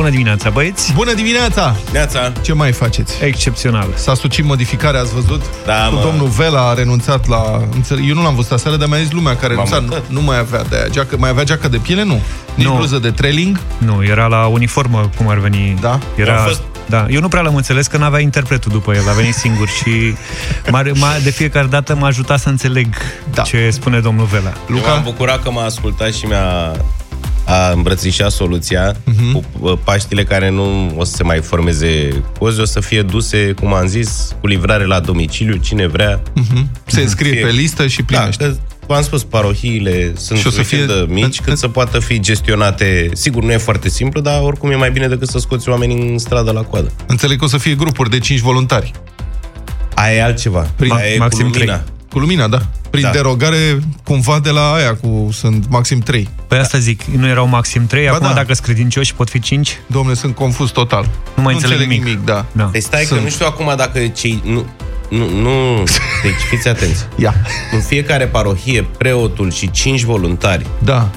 Bună dimineața, băieți! Bună dimineața! Neața! Ce mai faceți? Excepțional. S-a sucit modificarea, ați văzut? Da, Cu mă. domnul Vela a renunțat la... înțeleg- Eu nu l-am văzut aseară, dar mi-a zis lumea care M-am renunța. Nu, mutat. nu mai avea de aia. Geacă, mai avea geacă de piele? Nu. Nici Nu. bluză de trailing? Nu, era la uniformă, cum ar veni. Da? Era, A fost- da. Eu nu prea l-am înțeles că n-avea interpretul după el, a venit singur și m-a, m-a, de fiecare dată m-a ajutat să înțeleg Da. ce spune domnul Vela. Eu m-am Luca? bucurat că m-a ascultat și mi-a a îmbrățișat soluția Mhm. cu uh, Paștile care nu o să se mai formeze cozi, o să fie duse, cum am zis, cu livrare la domiciliu, cine vrea. Se înscrie Fie- pe listă și Da, primește. că, v-am spus, parohiile sunt Și o să suficient fie- de mici cât să poată fi gestionate. Sigur, nu e foarte simplu, dar oricum e mai bine decât să scoți oamenii în stradă la coadă. Înțeleg că o să fie grupuri de 5 voluntari. Aia e altceva. Prin- Aia e maxim cu lumina. trei. Cu lumina, da. Prin Da. derogare, cumva de la aia, cu sunt maxim 3. Păi asta zic, nu erau maxim 3, Ba acum da. dacă sunt credincioși pot fi 5? Domne, sunt confuz total. Nu mai înțeleg nimic. nimic. da. Da. Deci stai Sunt. că nu știu acum dacă cei... Nu, nu, nu... Deci fiți atenți. Ia. În fiecare parohie, preotul și cinci voluntari, Da.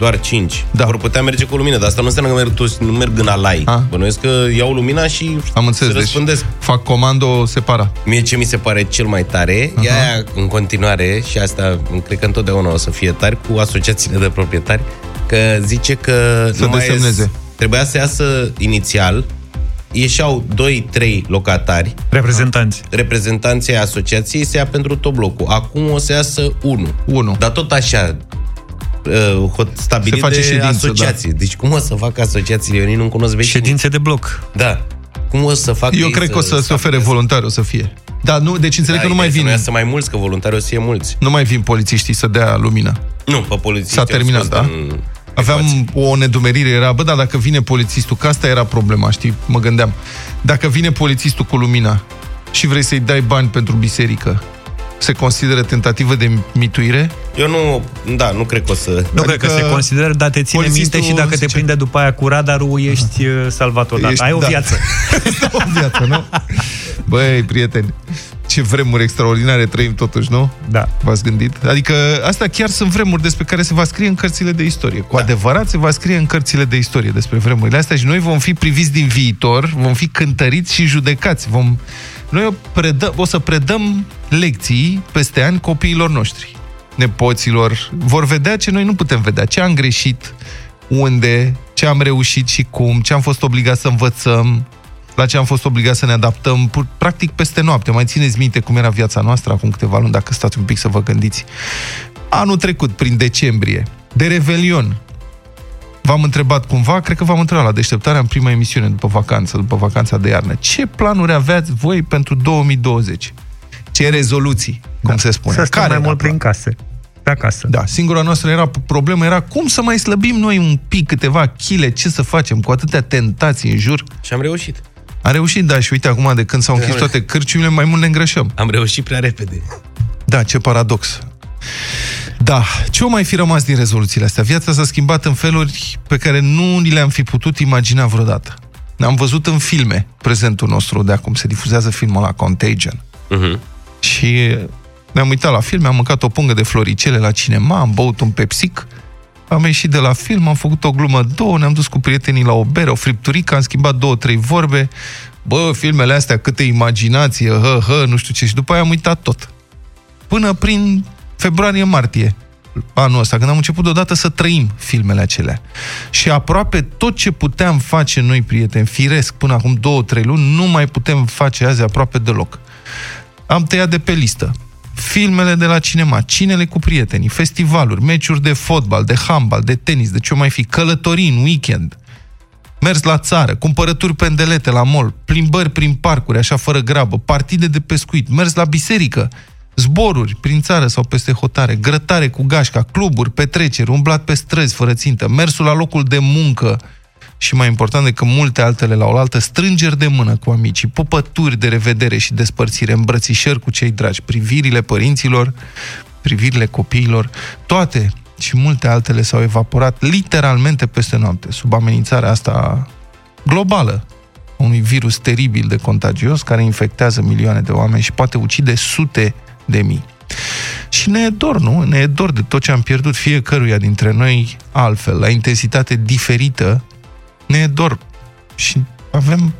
Doar cinci, Da. vor putea merge cu lumină, dar asta nu înseamnă că merg toți, nu merg în alai. A. Bănuiesc că iau lumina și Am înțeles. se Deci răspândesc. fac comando separat. Mie ce mi se pare cel mai tare, uh-huh. e aia în continuare, și asta cred că întotdeauna o să fie tare, cu asociațiile de proprietari, că zice că Să numai desemneze. ies- trebuia să iasă inițial, ieșeau 2-3 locatari, Reprezentanți. reprezentanții asociației se ia pentru tot blocul. Acum o să iasă 1. Unu. Dar tot așa, uh, hot- stabilit Se face de ședință, asociații. Deci cum o să facă asociațiile? Eu nici nu cunosc vecinii. Ședințe de bloc. Da. Cum o să facă Eu ei cred că o să se ofere voluntari, o să fie. Da, nu, deci înțeleg da, că nu mai ideea vin, Să, să mai mulți, că voluntari o să fie mulți. nu mai vin polițiștii să dea lumină. Nu, pe polițiști. S-a au terminat, scos da? din Aveam ecuație. o nedumerire, era, bă, da, dacă vine polițistul, că asta era problema, știi, mă gândeam. Dacă vine polițistul cu lumina și vrei să-i dai bani pentru biserică, se consideră tentativă de mituire? Eu nu, da, nu cred că o să... Nu Adică cred că se consideră, dar te ține polițistul minte și dacă te zice- prinde după aia cu radarul, ești uh, salvat odată. Ești- Ai o da. viață. o viață, nu? Băi, prieteni, ce vremuri extraordinare trăim totuși, nu? Da. V-ați gândit? Adică astea chiar sunt vremuri despre care se va scrie în cărțile de istorie. Cu adevărat se va scrie în cărțile de istorie despre vremurile astea și noi vom fi priviți din viitor, vom fi cântăriți și judecați. Vom... Noi o, predă... o să predăm lecții peste ani copiilor noștri, nepoților. Vor vedea ce noi nu putem vedea. Ce am greșit, unde, ce am reușit și cum, ce am fost obligat să învățăm, la ce am fost obligat să ne adaptăm, pur- practic peste noapte. Mai țineți minte cum era viața noastră acum câteva luni, dacă stați un pic să vă gândiți. Anul trecut, prin decembrie, de Revelion, v-am întrebat cumva, cred că v-am întrebat la deșteptarea în prima emisiune după vacanță, după vacanța de iarnă. Ce planuri aveați voi pentru 2020? Ce rezoluții, cum se spune? Să stăm mai era mult plan? prin case. Pe acasă. Da, singura noastră era problemă era cum să mai slăbim noi un pic, câteva chile, ce să facem cu atâtea tentații în jur. Și am reușit. Am reușit, da, și uite acum de când s-au închis toate cârciumile, mai mult ne îngrășăm. Am reușit prea repede. Da, ce paradox. Da, ce o mai fi rămas din rezoluțiile astea? Viața s-a schimbat în feluri pe care nu ni le-am fi putut imagina vreodată. Ne-am văzut în filme prezentul nostru de acum, se difuzează filmul la Contagion. Uh-huh. Și ne-am uitat la film, am mâncat o pungă de floricele la cinema, am băut un pepsic, am ieșit de la film, am făcut o glumă, două, ne-am dus cu prietenii la o bere, o fripturică, am schimbat două, trei vorbe. Bă, filmele astea, câtă imaginație, hă, hă, nu știu ce. Și după aia am uitat tot. Până prin februarie-martie anul ăsta, când am început deodată să trăim filmele acelea. Și aproape tot ce puteam face noi, prieteni, firesc, până acum două, trei luni, nu mai putem face azi aproape deloc am tăiat de pe listă. Filmele de la cinema, cinele cu prietenii, festivaluri, meciuri de fotbal, de handbal, de tenis, de ce mai fi, călătorii în weekend, mers la țară, cumpărături pendelete la mall, plimbări prin parcuri, așa fără grabă, partide de pescuit, mers la biserică, zboruri prin țară sau peste hotare, grătare cu gașca, cluburi, petreceri, umblat pe străzi fără țintă, mersul la locul de muncă, și mai important decât multe altele la oaltă, strângeri de mână cu amicii, pupături de revedere și despărțire, îmbrățișări cu cei dragi, privirile părinților, privirile copiilor, toate și multe altele s-au evaporat literalmente peste noapte, sub amenințarea asta globală, a unui virus teribil de contagios care infectează milioane de oameni și poate ucide sute de mii. Și ne e dor, nu? Ne e dor de tot ce am pierdut fiecăruia dintre noi altfel, la intensitate diferită, ne e dor și avem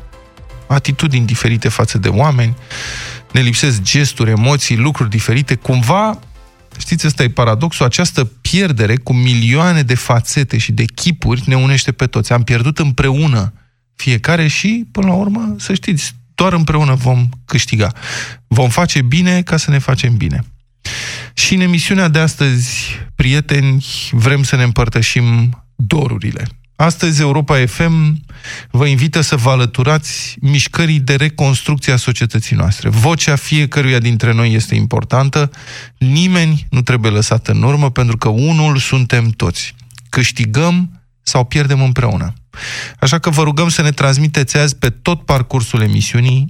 atitudini diferite față de oameni, ne lipsesc gesturi, emoții, lucruri diferite. Cumva, știți, ăsta e paradoxul, această pierdere cu milioane de fațete și de chipuri ne unește pe toți. Am pierdut împreună fiecare și, până la urmă, să știți, doar împreună vom câștiga. Vom face bine ca să ne facem bine. Și în emisiunea de astăzi, prieteni, vrem să ne împărtășim dorurile. Astăzi Europa FM vă invită să vă alăturați mișcării de reconstrucție a societății noastre. Vocea fiecăruia dintre noi este importantă, nimeni nu trebuie lăsat în urmă, pentru că unul suntem toți. Câștigăm sau pierdem împreună. Așa că vă rugăm să ne transmiteți azi pe tot parcursul emisiunii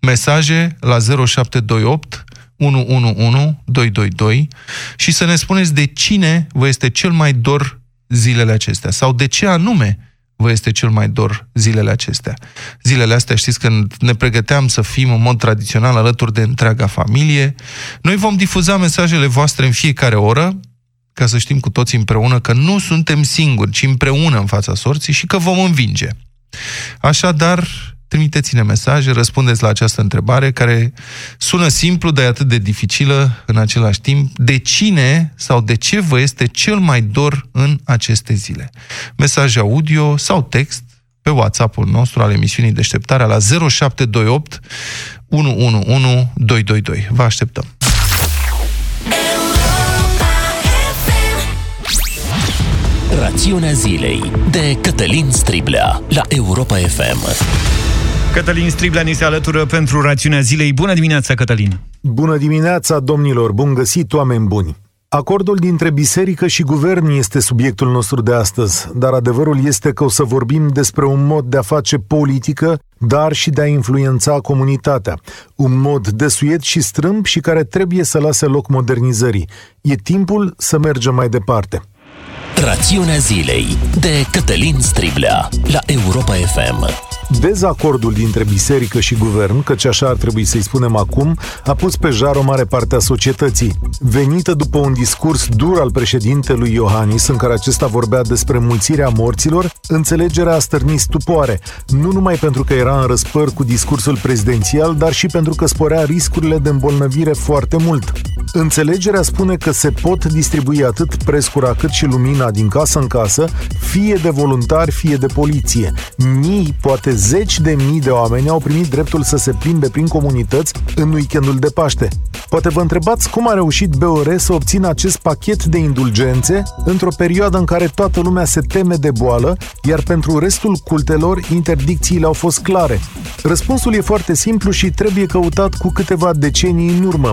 mesaje la 0728 111 222 și să ne spuneți de cine vă este cel mai dor zilele acestea sau de ce anume vă este cel mai dor zilele acestea. Zilele astea, știți, când ne pregăteam să fim în mod tradițional alături de întreaga familie, noi vom difuza mesajele voastre în fiecare oră, ca să știm cu toți împreună că nu suntem singuri, ci împreună în fața sorții și că vom învinge. Așadar, trimiteți-ne mesaje, răspundeți la această întrebare care sună simplu, dar e atât de dificilă în același timp. De cine sau de ce vă este cel mai dor în aceste zile? Mesaj audio sau text pe WhatsApp-ul nostru al emisiunii Deșteptarea la 0728 111 222. Vă așteptăm! Rațiunea zilei de Cătălin Striblea la Europa FM. Cătălin Striblea ni se alătură pentru rațiunea zilei. Bună dimineața, Cătălin! Bună dimineața, domnilor! Bun găsit, oameni buni! Acordul dintre biserică și guvern este subiectul nostru de astăzi, dar adevărul este că o să vorbim despre un mod de a face politică, dar și de a influența comunitatea. Un mod desuiet și strâmb și care trebuie să lase loc modernizării. E timpul să mergem mai departe. Rațiunea zilei de Cătălin Striblea la Europa FM. Dezacordul dintre biserică și guvern, căci așa ar trebui să-i spunem acum, a pus pe jar o mare parte a societății. Venită după un discurs dur al președintelui Iohannis, în care acesta vorbea despre mulțirea morților, înțelegerea a stârnit stupoare, nu numai pentru că era în răspăr cu discursul prezidențial, dar și pentru că sporea riscurile de îmbolnăvire foarte mult. Înțelegerea spune că se pot distribui atât prescura cât și lumina din casă în casă, fie de voluntari, fie de poliție. Mii, poate zeci de mii de oameni au primit dreptul să se plimbe prin comunități în weekendul de Paște. Poate vă întrebați cum a reușit BOR să obțină acest pachet de indulgențe într-o perioadă în care toată lumea se teme de boală, iar pentru restul cultelor interdicțiile au fost clare. Răspunsul e foarte simplu și trebuie căutat cu câteva decenii în urmă.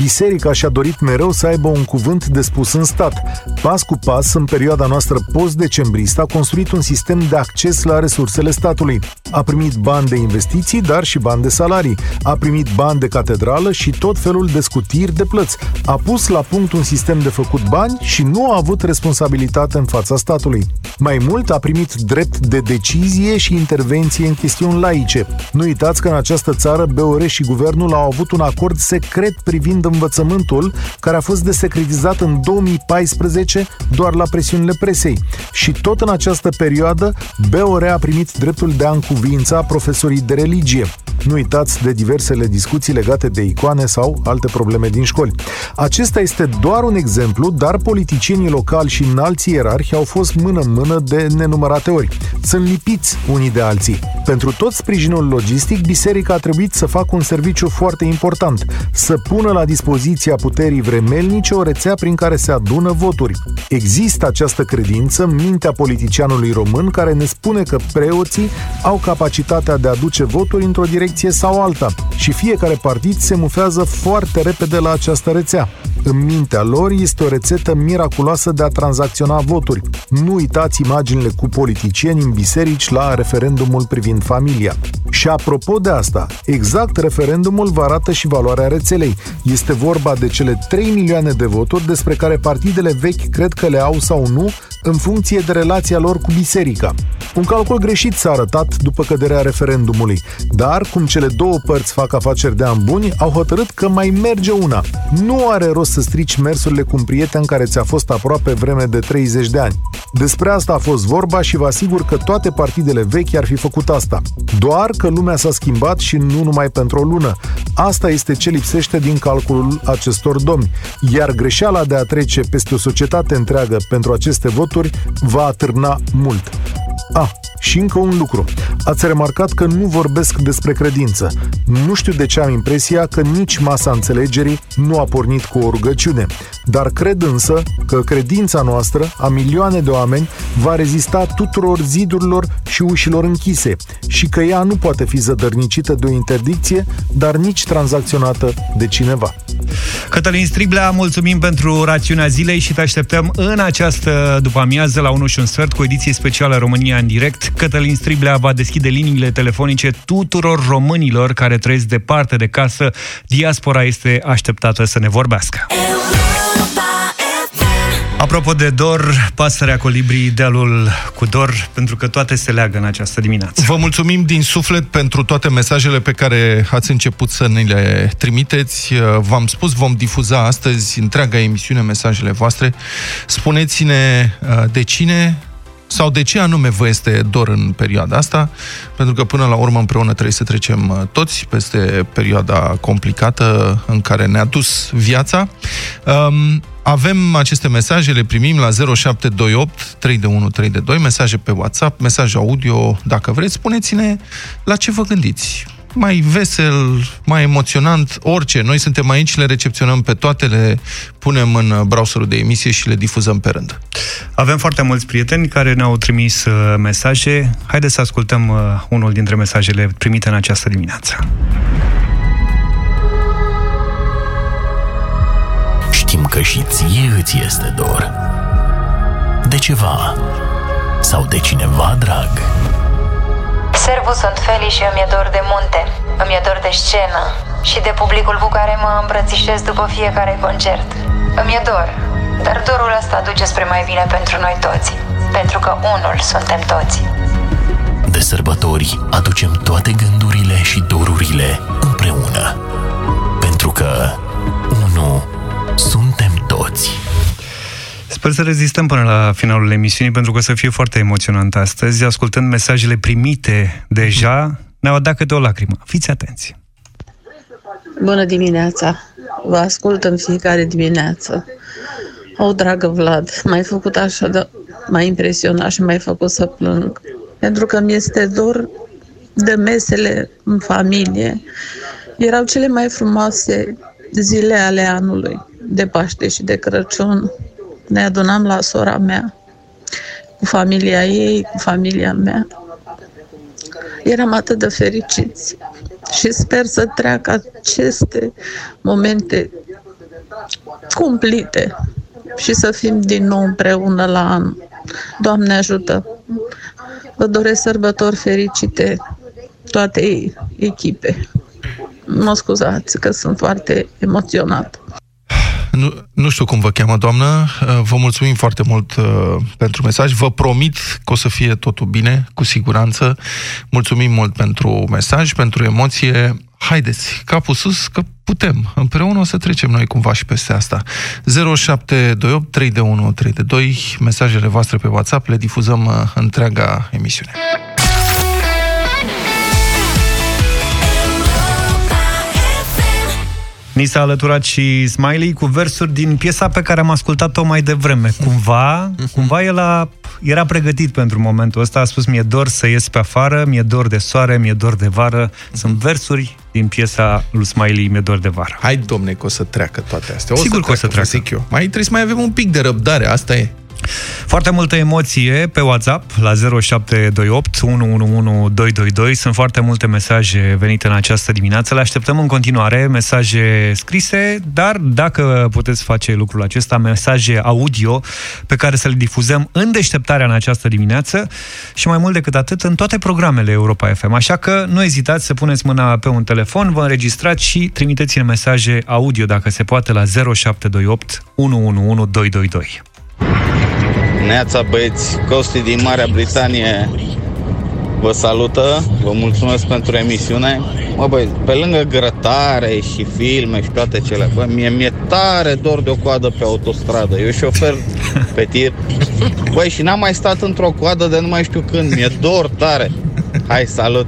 Biserica și-a dorit mereu să aibă un cuvânt de spus în stat. Pas cu pas, în perioada noastră post-decembristă, a construit un sistem de acces la resursele statului. A primit bani de investiții, dar și bani de salarii. A primit bani de catedrală și tot felul de scutiri de plăți. A pus la punct un sistem de făcut bani și nu a avut responsabilitate în fața statului. Mai mult, a primit drept de decizie și intervenție în chestiuni laice. Nu uitați că în această țară BOR și guvernul au avut un acord secret privind învățământul, care a fost desecretizat în 2014 doar la presiunile presei. Și tot în această perioadă, BOR a primit dreptul de a încuvința profesorii de religie. Nu uitați de diversele discuții legate de icoane sau alte probleme din școli. Acesta este doar un exemplu, dar politicienii locali și înalți ierarhi au fost mână-mână de nenumărate ori. Sunt lipiți unii de alții. Pentru tot sprijinul logistic, biserica a trebuit să facă un serviciu foarte important, să pună la dispoziția puterii vremelnice o rețea prin care se adună voturi. Există această credință în mintea politicianului român care ne spune că preoții au capacitatea de a duce voturi într-o direcție sau alta și fiecare partid se mufează foarte repede la această rețea. În mintea lor este o rețetă miraculoasă de a tranzacționa voturi. Nu uitați imaginile cu politicieni în biserici la referendumul privind familia. Și apropo de asta, exact referendumul vă arată și valoarea rețelei. Este vorba de cele 3 milioane de voturi despre care partidele vechi cred că le au sau nu în funcție de relația lor cu biserica. Un calcul greșit s-a arătat după căderea referendumului, dar cum cele două părți fac afaceri de ani buni, au hotărât că mai merge una. Nu are rost să strici mersurile cu un prieten care ți-a fost aproape vreme de 30 de ani. Despre asta a fost vorba și vă asigur că toate partidele vechi ar fi făcut asta. Doar că lumea s-a schimbat și nu numai pentru o lună. Asta este ce lipsește din calculul acestor domni. Iar greșeala de a trece peste o societate întreagă pentru aceste voturi va atârna mult. Ah, și încă un lucru. Ați remarcat că nu vorbesc despre credință. Nu știu de ce am impresia că nici masa înțelegerii nu a pornit cu o rugăciune. Dar cred însă că credința noastră, a milioane de oameni, va rezista tuturor zidurilor și ușilor închise și că ea nu poate fi zădărnicită de o interdicție, dar nici tranzacționată de cineva. Cătălin Striblea, mulțumim pentru rațiunea zilei și te așteptăm în această după amiază la 1 și un sfert cu ediție specială România în direct. Cătălin Striblea va deschide liniile telefonice tuturor românilor care trăiesc departe de casă. Diaspora este așteptată să ne vorbească. Apropo de dor, pasărea colibrii, dealul cu dor, pentru că toate se leagă în această dimineață. Vă mulțumim din suflet pentru toate mesajele pe care ați început să ne le trimiteți. V-am spus, vom difuza astăzi întreaga emisiune mesajele voastre. Spuneți-ne uh, de cine sau de ce anume vă este dor în perioada asta, pentru că până la urmă împreună trebuie să trecem uh, toți peste perioada complicată în care ne-a dus viața. Um, avem aceste mesaje, le primim la 0728 321 mesaje pe WhatsApp, mesaje audio, dacă vreți, spuneți-ne la ce vă gândiți mai vesel, mai emoționant, orice. Noi suntem aici, le recepționăm pe toate, le punem în browserul de emisie și le difuzăm pe rând. Avem foarte mulți prieteni care ne-au trimis uh, mesaje. Haideți să ascultăm uh, unul dintre mesajele primite în această dimineață. Știm că și ție îți este dor. De ceva. Sau de cineva drag. Servus sunt Feli și îmi e dor de munte, îmi e dor de scenă și de publicul cu care mă îmbrățișez după fiecare concert. Îmi e dor, dar dorul ăsta duce spre mai bine pentru noi toți, pentru că unul suntem toți. De sărbători aducem toate gândurile și dorurile împreună. Pentru că unu suntem toți. Sper să rezistăm până la finalul emisiunii, pentru că o să fie foarte emoționant astăzi. Ascultând mesajele primite deja, ne-au dat câte o lacrimă. Fiți atenți! Bună dimineața! Vă ascult în fiecare dimineață. O, dragă Vlad, m-ai făcut așa de... m-ai impresionat și m-ai făcut să plâng. Pentru că mi este dor de mesele în familie. Erau cele mai frumoase zile ale anului, de Paște și de Crăciun ne adunam la sora mea, cu familia ei, cu familia mea. Eram atât de fericiți și sper să treacă aceste momente cumplite și să fim din nou împreună la an. Doamne ajută! Vă doresc sărbători fericite toate echipe. Mă scuzați că sunt foarte emoționat. Nu, nu știu cum vă cheamă, doamnă. Uh, vă mulțumim foarte mult uh, pentru mesaj. Vă promit că o să fie totul bine, cu siguranță. Mulțumim mult pentru mesaj, pentru emoție. Haideți, capul sus, că putem. Împreună o să trecem noi cumva și peste asta. 0728 3 de 1 3 de 2, mesajele voastre pe WhatsApp, le difuzăm uh, întreaga emisiune. Ni s-a alăturat și Smiley cu versuri din piesa pe care am ascultat-o mai devreme. Cumva, cumva el a, era pregătit pentru momentul ăsta, a spus mi-e dor să ies pe afară, mi-e dor de soare, mi-e dor de vară. Sunt versuri din piesa lui Smiley, mi-e dor de vară. Hai, domne, că o să treacă toate astea. O Sigur să că o să treacă. Zic eu. Mai trebuie să mai avem un pic de răbdare, asta e. Foarte multă emoție pe WhatsApp la 0728 111222. Sunt foarte multe mesaje venite în această dimineață. Le așteptăm în continuare, mesaje scrise, dar dacă puteți face lucrul acesta, mesaje audio pe care să le difuzăm în deșteptarea în această dimineață și mai mult decât atât în toate programele Europa FM. Așa că nu ezitați să puneți mâna pe un telefon, vă înregistrați și trimiteți-ne mesaje audio dacă se poate la 0728 111222. Neața băieți, Costi din Marea Britanie vă salută, vă mulțumesc pentru emisiune. Mă băi, pe lângă grătare și filme și toate cele, bă, mie mi-e tare dor de o coadă pe autostradă. Eu șofer pe tir. Băi, și n-am mai stat într-o coadă de nu mai știu când, mi-e dor tare. Hai, salut!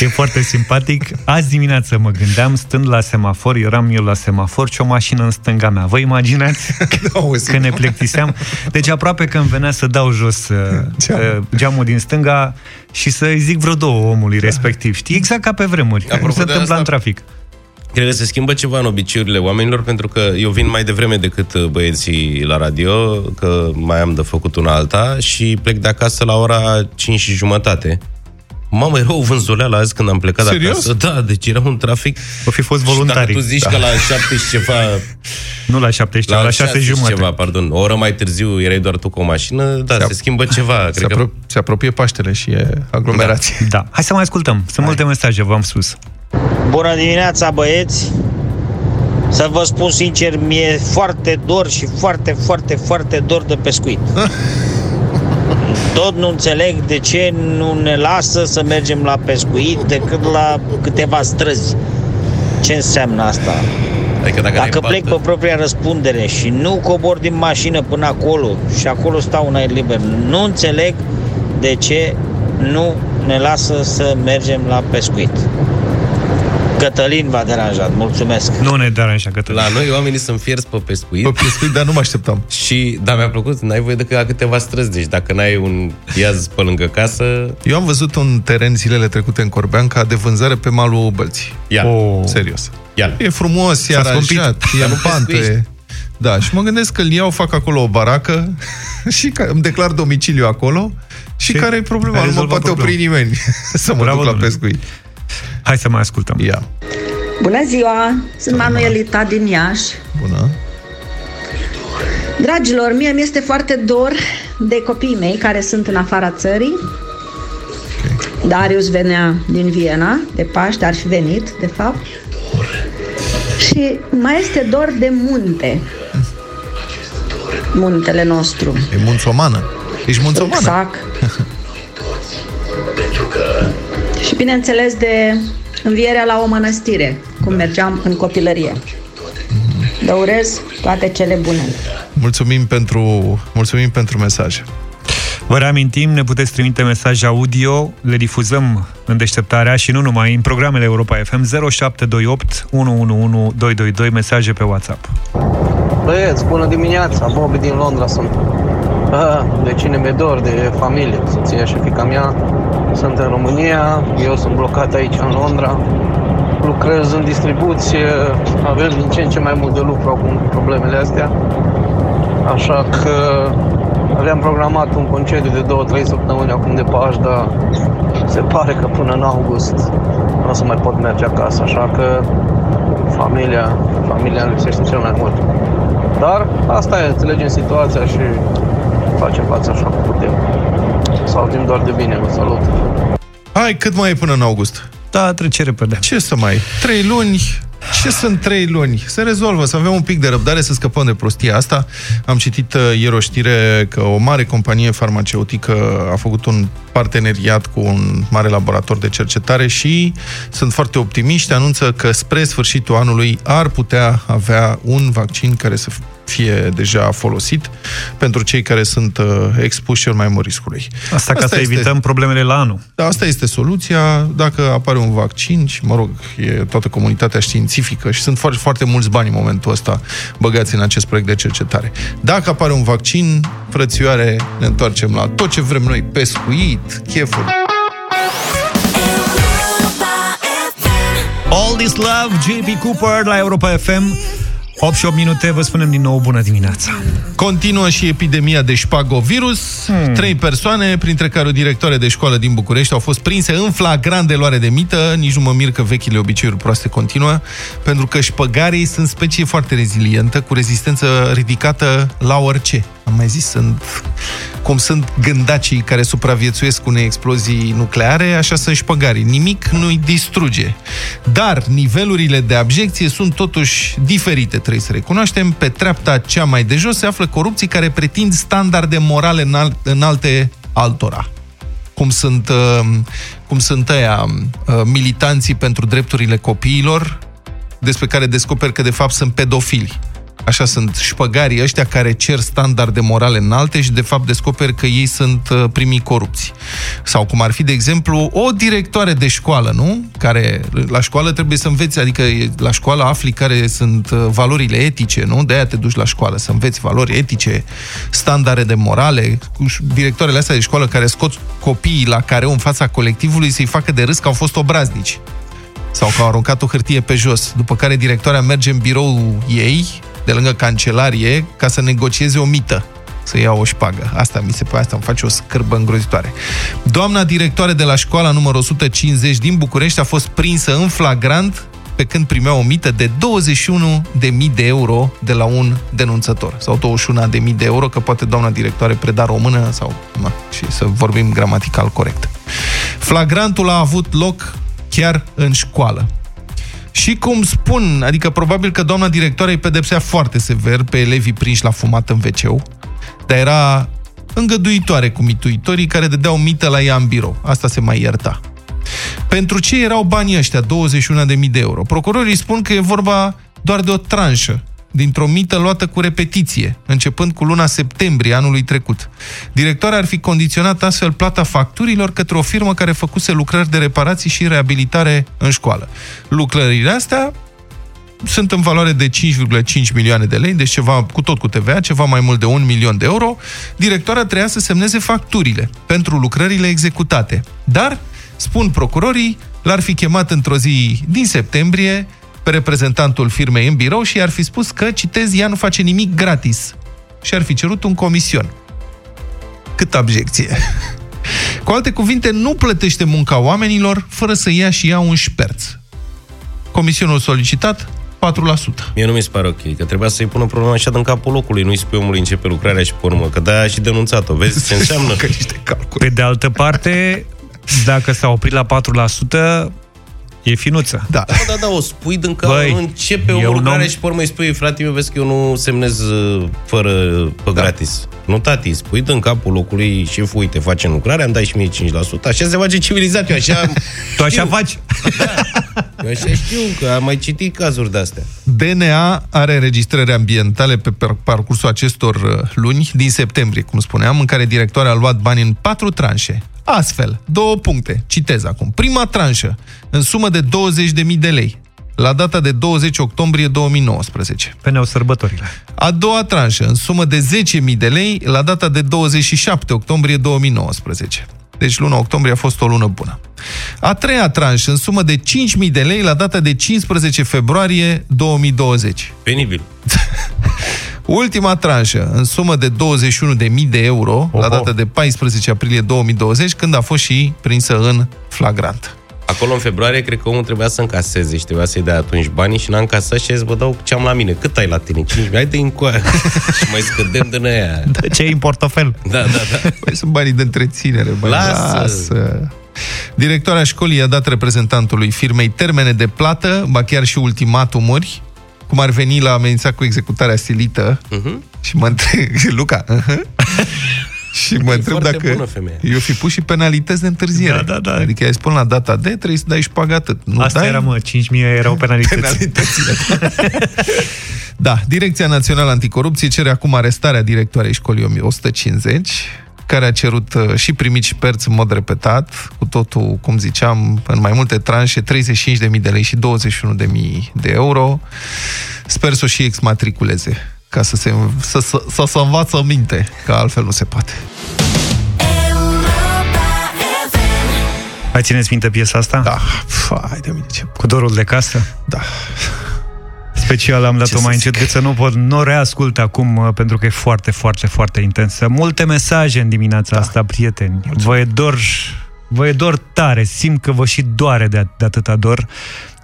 E foarte simpatic. Azi dimineață mă gândeam, stând la semafor, eram eu la semafor și o mașină în stânga mea. Vă imaginați că ne plictiseam? Deci aproape că îmi venea să dau jos uh, geamul din stânga și să-i zic vreo două omului respectiv. Știi? Exact ca pe vremuri. Apropo se întâmplă asta... în trafic. Cred că se schimbă ceva în obiceiurile oamenilor, pentru că eu vin mai devreme decât băieții la radio, că mai am de făcut una alta și plec de acasă la ora 5 și jumătate. Mamă, era o vânzoleală azi când am plecat Serios? acasă. Da, deci era un trafic. O fi fost Și dacă voluntari. tu zici Da. că la 7 și ceva... Nu la 7 și ceva, la 6 și jumătate. ceva, pardon. O oră mai târziu erai doar tu cu o mașină, da, se, se schimbă ceva. Se, Cred că... apro- se apropie Paștele și e aglomerație. Da. Hai să mai ascultăm. Sunt Hai. multe mesaje, v-am spus. Bună dimineața, băieți! Să vă spun sincer, mi-e foarte dor și foarte, foarte, foarte dor de pescuit. Tot nu înțeleg de ce nu ne lasă să mergem la pescuit decât la câteva străzi. Ce înseamnă asta? Adică dacă, Dacă n-ai plec pe propria răspundere și nu cobor din mașină până acolo și acolo stau în aer liber, nu înțeleg de ce nu ne lasă să mergem la pescuit. Cătălin v-a deranjat, mulțumesc. Nu ne deranja, Cătălin. La noi oamenii sunt fierți pe pescuit. Pe pescuit, dar nu mă așteptam. Și, da, mi-a plăcut, n-ai voie decât la câteva străzi. Deci dacă n-ai un iaz pe lângă casă... Eu am văzut un teren zilele trecute în Corbeanca de vânzare pe malul Bălții. Ia. Oh. Serios. Ia. E frumos, e S-a scumpit. aranjat, e Dar în nu pescuiești. pante. Da, și mă gândesc că îl iau, fac acolo o baracă și ca, îmi declar domiciliu acolo și, Și care e problema? ai Nu mă rezolvat poate opri problema. nimeni să mă Bravo, duc la domnule. pescuit. Hai să mai ascultăm. Ia, Bună ziua! Sunt Manuelita din Iași. bună. Dragilor, mie mi-este foarte dor de copiii mei care sunt în afara țării. Darius venea din Viena, de Paște, ar fi venit, de fapt. Și mai este dor de munte. Muntele nostru. E munțomană. Ești munțomană? Exact. Și bineînțeles de învierea la o mănăstire, cum mergeam în copilărie. Vă urez toate cele bune. Mulțumim pentru, mulțumim pentru mesaj. Vă reamintim, ne puteți trimite mesaje audio, le difuzăm în deșteptarea și nu numai, în programele Europa FM 0728 111222, mesaje pe WhatsApp. Băieți, bună dimineața, Bobby din Londra sunt. Ah, de cine mi-e dor, de familie, soția și fica mea sunt în România, eu sunt blocat aici în Londra, lucrez în distribuție, avem din ce în ce mai mult de lucru acum cu problemele astea, așa că aveam programat un concediu de 2-3 săptămâni acum de Paști, dar se pare că până în august nu o să mai pot merge acasă, așa că familia, familia îmi lipsește cel mai mult. Dar asta e, înțelegem situația și facem față așa cum putem. Să auzim doar de bine, vă salut! Hai, cât mai e până în august? Da, trece repede. Ce să mai... Trei luni? Ce sunt trei luni? Se rezolvă, să avem un pic de răbdare să scăpăm de prostia asta. Am citit uh, ieri o știre că o mare companie farmaceutică a făcut un parteneriat cu un mare laborator de cercetare și sunt foarte optimiști, anunță că spre sfârșitul anului ar putea avea un vaccin care să fie deja folosit pentru cei care sunt uh, expuși cel mai mult riscului. Asta, ca să este- evităm problemele la anul. da, asta este soluția. Dacă apare un vaccin și, mă rog, e toată comunitatea științifică și sunt foarte, foarte mulți bani în momentul ăsta băgați în acest proiect de cercetare. Dacă apare un vaccin, frățioare, ne întoarcem la tot ce vrem noi, pescuit, chefuri. All This Love, JP Cooper la Europa FM. 8 și 8 minute, vă spunem din nou bună dimineața. Continuă și epidemia de șpagovirus. Hmm. Trei persoane, printre care o directoare de școală din București, au fost prinse în flagrant de luare de mită. Nici nu mă mir că vechile obiceiuri proaste continuă, pentru că șpăgarii sunt specie foarte rezilientă, cu rezistență ridicată la orice. Am mai zis, sunt, cum sunt gândacii care supraviețuiesc unei explozii nucleare, așa sunt șpăgarii. Nimic nu-i distruge. Dar nivelurile de abjecție sunt totuși diferite, trebuie să recunoaștem. Pe treapta cea mai de jos se află corupții care pretind standarde morale înalte altora cum sunt, uh, cum sunt ăia, uh, militanții pentru drepturile copiilor, despre care descoper că de fapt sunt pedofili. Așa sunt șpăgarii ăștia care cer standarde morale înalte și de fapt descoper că ei sunt uh, primii corupți. Sau cum ar fi, de exemplu, o directoare de școală, nu? Care la școală trebuie să înveți, adică la școală afli care sunt uh, valorile etice, nu? De aia te duci la școală, să înveți valori etice, standarde de morale. Directoarele astea de școală care scot copiii la care în fața colectivului să-i facă de râs că au fost obraznici sau că au aruncat o hârtie pe jos, după care directoarea merge în birou ei, de lângă cancelarie ca să negocieze o mită să ia o șpagă. Asta mi se pare, asta îmi face o scârbă îngrozitoare. Doamna directoare de la școala numărul 150 din București a fost prinsă în flagrant pe când primea o mită de 21.000 de euro de la un denunțător. Sau 21.000 de euro, că poate doamna directoare preda română sau... Na, și să vorbim gramatical corect. Flagrantul a avut loc chiar în școală. Și cum spun, adică probabil că doamna directoare îi pedepsea foarte sever pe elevii prinși la fumat în wc dar era îngăduitoare cu mituitorii care dădeau mită la ea în birou. Asta se mai ierta. Pentru ce erau banii ăștia, 21.000 de euro? Procurorii spun că e vorba doar de o tranșă dintr-o mită luată cu repetiție, începând cu luna septembrie anului trecut. Directoarea ar fi condiționat astfel plata facturilor către o firmă care făcuse lucrări de reparații și reabilitare în școală. Lucrările astea sunt în valoare de 5,5 milioane de lei, deci ceva, cu tot cu TVA, ceva mai mult de 1 milion de euro. Directoarea trebuia să semneze facturile pentru lucrările executate. Dar, spun procurorii, l-ar fi chemat într-o zi din septembrie pe reprezentantul firmei în birou și ar fi spus că, citez, ea nu face nimic gratis și ar fi cerut un comision. Cât abjecție! Cu alte cuvinte, nu plătește munca oamenilor fără să ia și ea un șperț. Comisionul solicitat, 4%. Mie nu mi se pare ok, că trebuia să-i pună problema așa în capul locului, nu-i spui omului începe lucrarea și pe urmă, că de-aia și denunțat-o. Vezi ce înseamnă? că niște calcule. Pe de altă parte, dacă s-a oprit la 4%, E finuță. Da. Da, da, da, o spui din că Băi, începe o lucrare și pe urmă îi spui, frate, eu vezi că eu nu semnez uh, fără pe da. gratis. Nu, tati, spui din capul locului și uite, facem lucrarea, îmi dai și mie 5%. Așa se face civilizat, eu așa Tu așa faci? Da. Eu așa știu, că am mai citit cazuri de-astea. DNA are înregistrări ambientale pe parcursul acestor uh, luni, din septembrie, cum spuneam, în care directoarea a luat bani în patru tranșe, Astfel, două puncte, citez acum. Prima tranșă, în sumă de 20.000 de lei, la data de 20 octombrie 2019. Veneau sărbătorile. A doua tranșă, în sumă de 10.000 de lei, la data de 27 octombrie 2019. Deci luna octombrie a fost o lună bună. A treia tranșă, în sumă de 5.000 de lei, la data de 15 februarie 2020. Penibil. Ultima tranșă, în sumă de 21.000 de euro, Oho. la data de 14 aprilie 2020, când a fost și prinsă în flagrant. Acolo, în februarie, cred că omul trebuia să încaseze și trebuia să-i dea atunci banii și n-a încasat și a zis, vă dau ce am la mine. Cât ai la tine? 5 Hai de încoa. și mai scădem din aia. Da, ce e în portofel? Da, da, da. Păi sunt banii de întreținere. Băi, lasă. lasă. Directoarea școlii a dat reprezentantului firmei termene de plată, ba chiar și ultimatumuri, cum ar veni la amenința cu executarea silită uh-huh. și mă întreb, Luca, uh-huh. și mă e întreb dacă eu fi pus și penalități de întârziere. Da, da, da. Adică ai spun la data de trebuie să dai și șpagă atât. Nu Asta dai? era, mă, 5.000 erau penalități. Penalitățile. da, Direcția Națională Anticorupție cere acum arestarea directoarei școlii 150 care a cerut uh, și primit și perți în mod repetat, cu totul, cum ziceam, în mai multe tranșe, 35.000 de lei și 21.000 de euro. Sper să o și exmatriculeze, ca să se, să, să, să, să învață minte, că altfel nu se poate. Mai țineți minte piesa asta? Da. Fai de mine ce... Cu dorul de casă? Da. Special am dat-o mai încet, că să nu pot, nu o reascult acum, uh, pentru că e foarte, foarte, foarte intensă. Multe mesaje în dimineața da. asta, prieteni. Vă e dor, vă e dor tare, simt că vă și doare de, de atâta dor.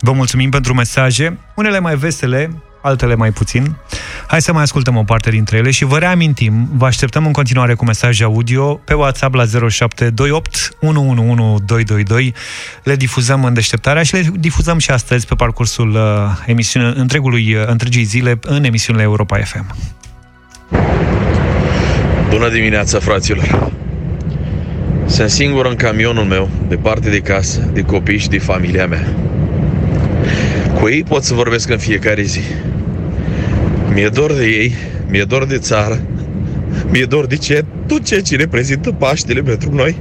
Vă mulțumim pentru mesaje, unele mai vesele, altele mai puțin. Hai să mai ascultăm o parte dintre ele și vă reamintim, vă așteptăm în continuare cu mesaje audio pe WhatsApp la 0728 111222. Le difuzăm în deșteptarea și le difuzăm și astăzi pe parcursul uh, emisiunii, întregului, uh, întregii zile în emisiunile Europa FM. Bună dimineața, fraților! Sunt singur în camionul meu, departe de casă, de copii și de familia mea. Cu ei pot să vorbesc în fiecare zi. Mi-e dor de ei, mi-e dor de țară, mi-e dor de ce, tot ceea ce reprezintă Paștele pentru noi.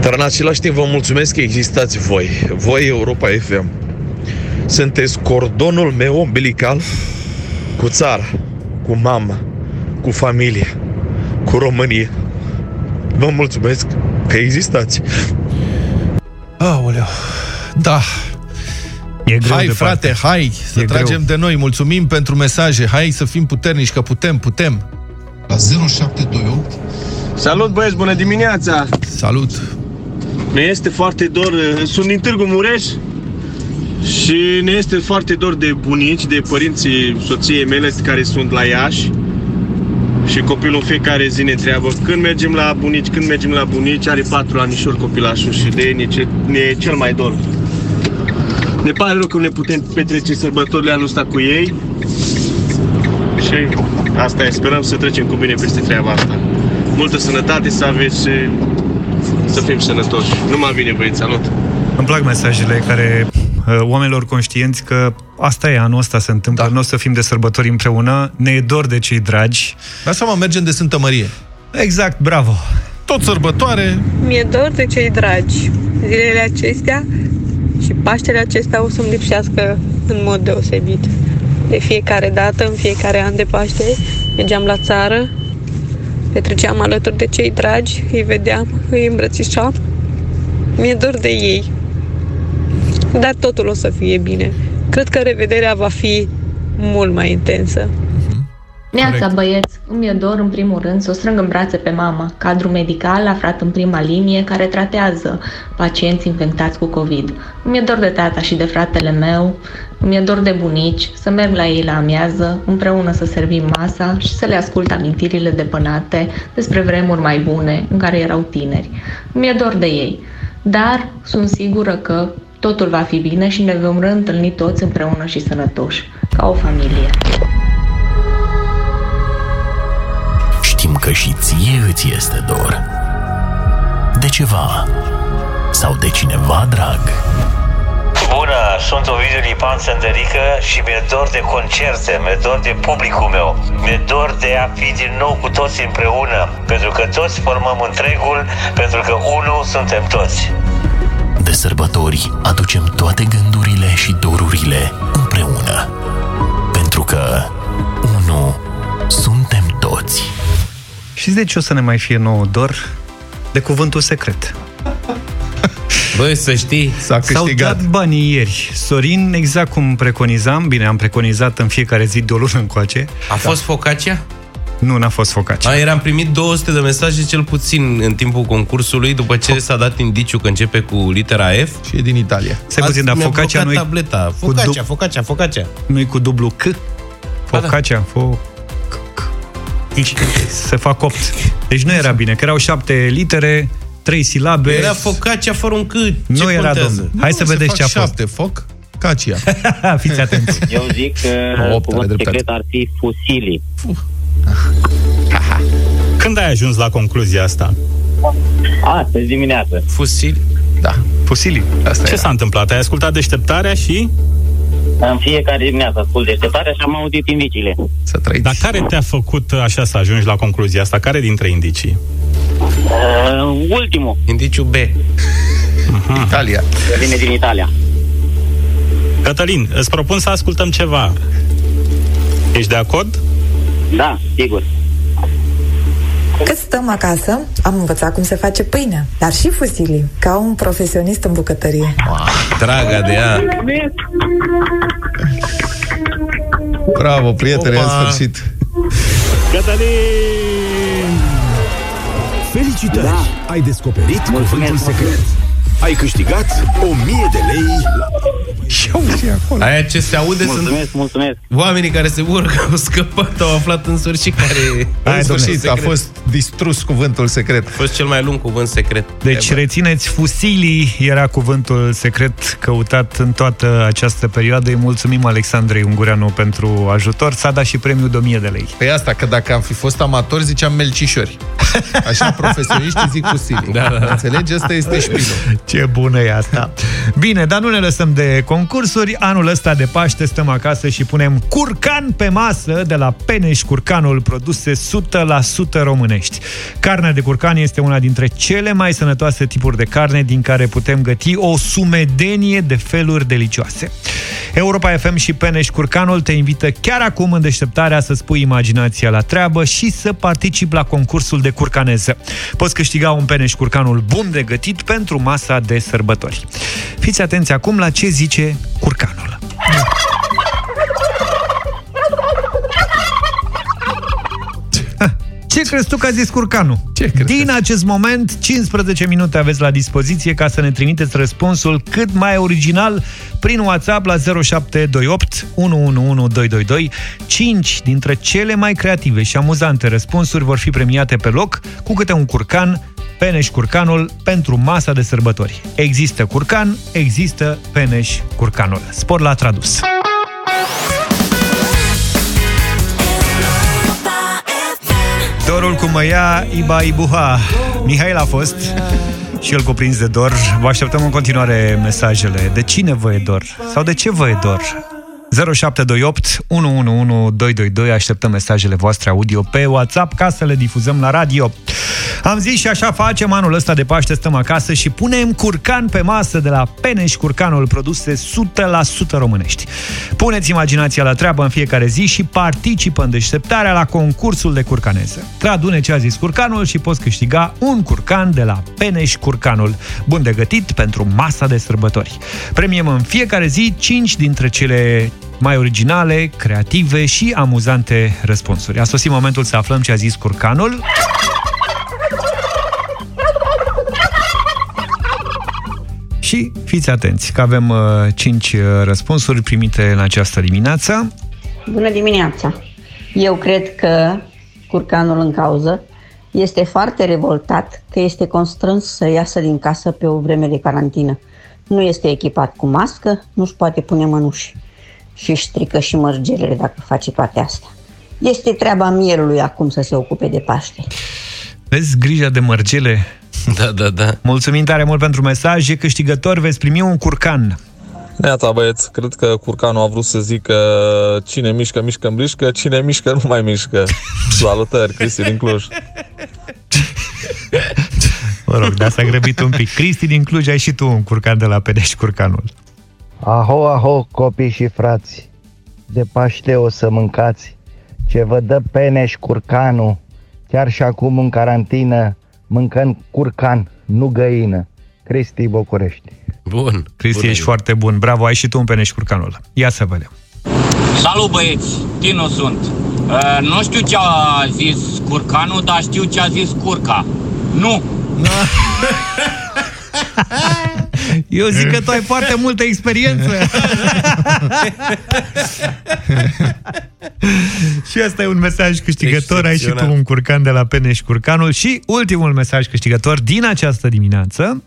Dar în același timp vă mulțumesc că existați voi, voi Europa FM. Sunteți cordonul meu umbilical cu țara, cu mama, cu familie, cu România. Vă mulțumesc că existați. Aoleu, da, E greu hai, departe. frate, hai să E tragem greu. de noi. Mulțumim pentru mesaje. Hai să fim puternici, că putem, putem. La 0728 Salut băieți, bună dimineața! Salut! Ne este foarte dor, sunt din Târgu Mureș și ne este foarte dor de bunici, de părinții soției mele care sunt la Iași și copilul în fiecare zi ne întreabă când mergem la bunici, când mergem la bunici, are patru anișori copilașul și de ei ne, ce- ne e cel mai dor. Ne pare rău că nu ne putem petrece sărbătorile anul ăsta cu ei și asta e, sperăm să trecem cu bine peste treaba asta. Multă sănătate să aveți și să fim sănătoși. Numai bine, băieți, salut! Îmi plac mesajele care uh, oamenilor conștienți că asta e, anul ăsta se întâmplă, da. nu o să fim de sărbători împreună, ne e dor de cei dragi. La seama mergem de Sfântă Mărie. Exact, bravo! Tot sărbătoare, Mi-e dor de cei dragi. Zilele acestea și Paștele acesta o să-mi lipsească în mod deosebit. De fiecare dată, în fiecare an de Paște, mergeam la țară, petreceam alături de cei dragi, îi vedeam, îi îmbrățișam. Mi-e dor de ei. Dar totul o să fie bine. Cred că revederea va fi mult mai intensă. Neața, băieți, îmi e dor în primul rând să o strâng în brațe pe mama, cadru medical aflat în prima linie care tratează pacienți infectați cu COVID. Îmi e dor de tata și de fratele meu, îmi e dor de bunici, să merg la ei la amiază, împreună să servim masa și să le ascult amintirile depănate despre vremuri mai bune în care erau tineri. Îmi e dor de ei, dar sunt sigură că totul va fi bine și ne vom reîntâlni toți împreună și sănătoși, ca o familie. Că și ție îți este dor. De ceva. Sau de cineva drag. Bună, sunt Ovidiu Lipan Sândărică și mi-e dor de concerte, mi-e dor de publicul meu, mi-e dor de a fi din nou cu toți împreună, pentru că toți formăm întregul, pentru că unul suntem toți. De sărbători aducem toate gândurile și dorurile împreună. Pentru că unu suntem toți. Știți de ce o să ne mai fie nouă dor? De cuvântul secret. Băi, să știi, s-a S-au dat banii ieri. Sorin, exact cum preconizam, bine, am preconizat în fiecare zi de o lună încoace. A fost focacia? Nu, n-a fost focacia. A, eram primit 200 de mesaje cel puțin în timpul concursului, după ce s-a dat indiciu că începe cu litera F. Și e din Italia. Stai puțin, dar mi-a focaccia blocat nu-i- tableta. cu Focaccia, du- focaccia, focaccia. Nu-i cu dublu C? Focaccia, fo... Se fac opt. Deci nu era bine, că erau șapte litere, trei silabe. Era focaccia fără un C. Nu Ce era, contează? domnule. Hai să vedeți ce a fost. șapte, foc, cacia. Fiți atenți. Eu zic că Opt, are cuvântul dreptate. secret ar fi fusilii. Când ai ajuns la concluzia asta? Astăzi dimineață. Fusili? Da. Fusili. Asta Ce era. s-a întâmplat? Ai ascultat deșteptarea și... În fiecare dimineață ascult deșteptarea și am auzit indiciile. Să trăiți. Dar care te-a făcut așa să ajungi la concluzia asta? Care dintre indicii? Uh, ultimul. Indiciu B. Italia. Vine din Italia. Cătălin, îți propun să ascultăm ceva. Ești de acord? Da, sigur. Cât stăm acasă, am învățat cum se face pâinea, dar și fusilii, ca un profesionist în bucătărie. Draga de ea. Bravo, prietene, Opa. în sfârșit. Cătălin! Felicitări! Da. Ai descoperit cuvântul secret. Ai câștigat 1000 de lei la... Aia ce se aude Mulțumesc, sunt mulțumesc. oamenii care se bucură că au scăpat, au aflat în sfârșit care... Hai, în sfârșit, domnule, a secret. fost distrus cuvântul secret. A fost cel mai lung cuvânt secret. Deci rețineți, fusilii era cuvântul secret căutat în toată această perioadă. Îi mulțumim Alexandrei Ungureanu pentru ajutor. S-a dat și premiul de 1000 de lei. Pe asta, că dacă am fi fost amatori, ziceam melcișori. Așa, profesioniștii zic cu Siri. Da, da. Înțelegi? Asta este șpilul. Ce bună e asta! Bine, dar nu ne lăsăm de concursuri. Anul ăsta de Paște stăm acasă și punem curcan pe masă de la Peneș Curcanul, produse 100% românești. Carnea de curcan este una dintre cele mai sănătoase tipuri de carne din care putem găti o sumedenie de feluri delicioase. Europa FM și Peneș Curcanul te invită chiar acum în deșteptarea să spui imaginația la treabă și să participi la concursul de curcaneză. Poți câștiga un Peneș Curcanul bun de gătit pentru masa de sărbători. Fiți atenți acum la ce zice curcanul. Ce crezi tu că a zis curcanul? Ce Din acest moment, 15 minute aveți la dispoziție ca să ne trimiteți răspunsul cât mai original prin WhatsApp la 0728 111222. 5 dintre cele mai creative și amuzante răspunsuri vor fi premiate pe loc cu câte un curcan Peneș Curcanul pentru masa de sărbători. Există curcan, există Peneș Curcanul. Spor la tradus. Dorul cu măia, Iba Ibuha. Mihail a fost și el cuprins de dor. Vă așteptăm în continuare mesajele. De cine vă e dor? Sau de ce vă e dor? 0728 111222 Așteptăm mesajele voastre audio pe WhatsApp ca să le difuzăm la radio. Am zis și așa facem anul ăsta de Paște, stăm acasă și punem curcan pe masă de la Peneș Curcanul, produse 100% românești. Puneți imaginația la treabă în fiecare zi și participă în deșteptarea la concursul de curcaneză. Tradune ce a zis curcanul și poți câștiga un curcan de la Peneș Curcanul, bun de gătit pentru masa de sărbători. Premiem în fiecare zi 5 dintre cele mai originale, creative și amuzante răspunsuri. A sosit momentul să aflăm ce a zis curcanul. Și fiți atenți că avem uh, 5 uh, răspunsuri primite în această dimineață. Bună dimineața! Eu cred că curcanul în cauză este foarte revoltat că este constrâns să iasă din casă pe o vreme de carantină. Nu este echipat cu mască, nu-și poate pune mănuși și își strică și mărgelele dacă face toate astea. Este treaba mielului acum să se ocupe de Paște. Vezi grija de mărgele? Da, da, da. Mulțumim tare mult pentru mesaj. E câștigător, veți primi un curcan. Neața băieți, cred că curcanul a vrut să zică cine mișcă, mișcă, mișcă, cine mișcă, nu mai mișcă. Salutări, Cristi din Cluj. Mă rog, dar s-a grăbit un pic. Cristi din Cluj, ai și tu un curcan de la Peneș Curcanul. Aho, aho, copii și frați, de Paște o să mâncați ce vă dă peneș curcanul, chiar și acum în carantină, mâncăm curcan, nu găină. Cristi Bocurești. Bun. Cristi, Bună ești zi. foarte bun. Bravo, ai și tu un Peneș Curcanul. Ia să vedem. Salut băieți, Tino sunt. Uh, nu știu ce a zis curcanul, dar știu ce a zis curca. Nu. Eu zic că tu ai foarte multă experiență. și asta e un mesaj câștigător. Ai și tu Excepțional. un curcan de la Peneș Curcanul. Și ultimul mesaj câștigător din această dimineață.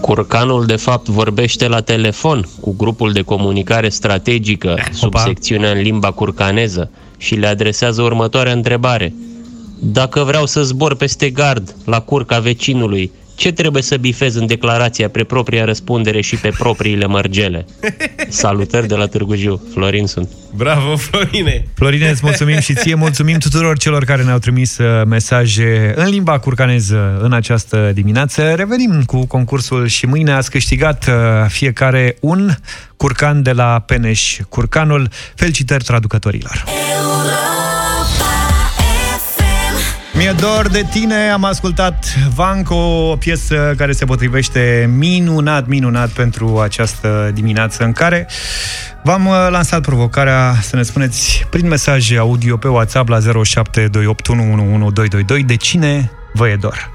Curcanul, de fapt, vorbește la telefon cu grupul de comunicare strategică, subsecțiunea în limba curcaneză, și le adresează următoarea întrebare. Dacă vreau să zbor peste gard la curca vecinului, ce trebuie să bifez în declarația pre propria răspundere și pe propriile mărgele? Salutări de la Târgu Jiu. Florin sunt. Bravo, Florine! Florine, îți mulțumim și ție, mulțumim tuturor celor care ne-au trimis uh, mesaje în limba curcaneză în această dimineață. Revenim cu concursul și mâine ați câștigat uh, fiecare un curcan de la Peneș Curcanul. Felicitări traducătorilor! Mi-e dor de tine, am ascultat Vanco, o piesă care se potrivește minunat, minunat pentru această dimineață în care v-am uh, lansat provocarea să ne spuneți prin mesaje audio pe WhatsApp la 0728111222 de cine vă e dor.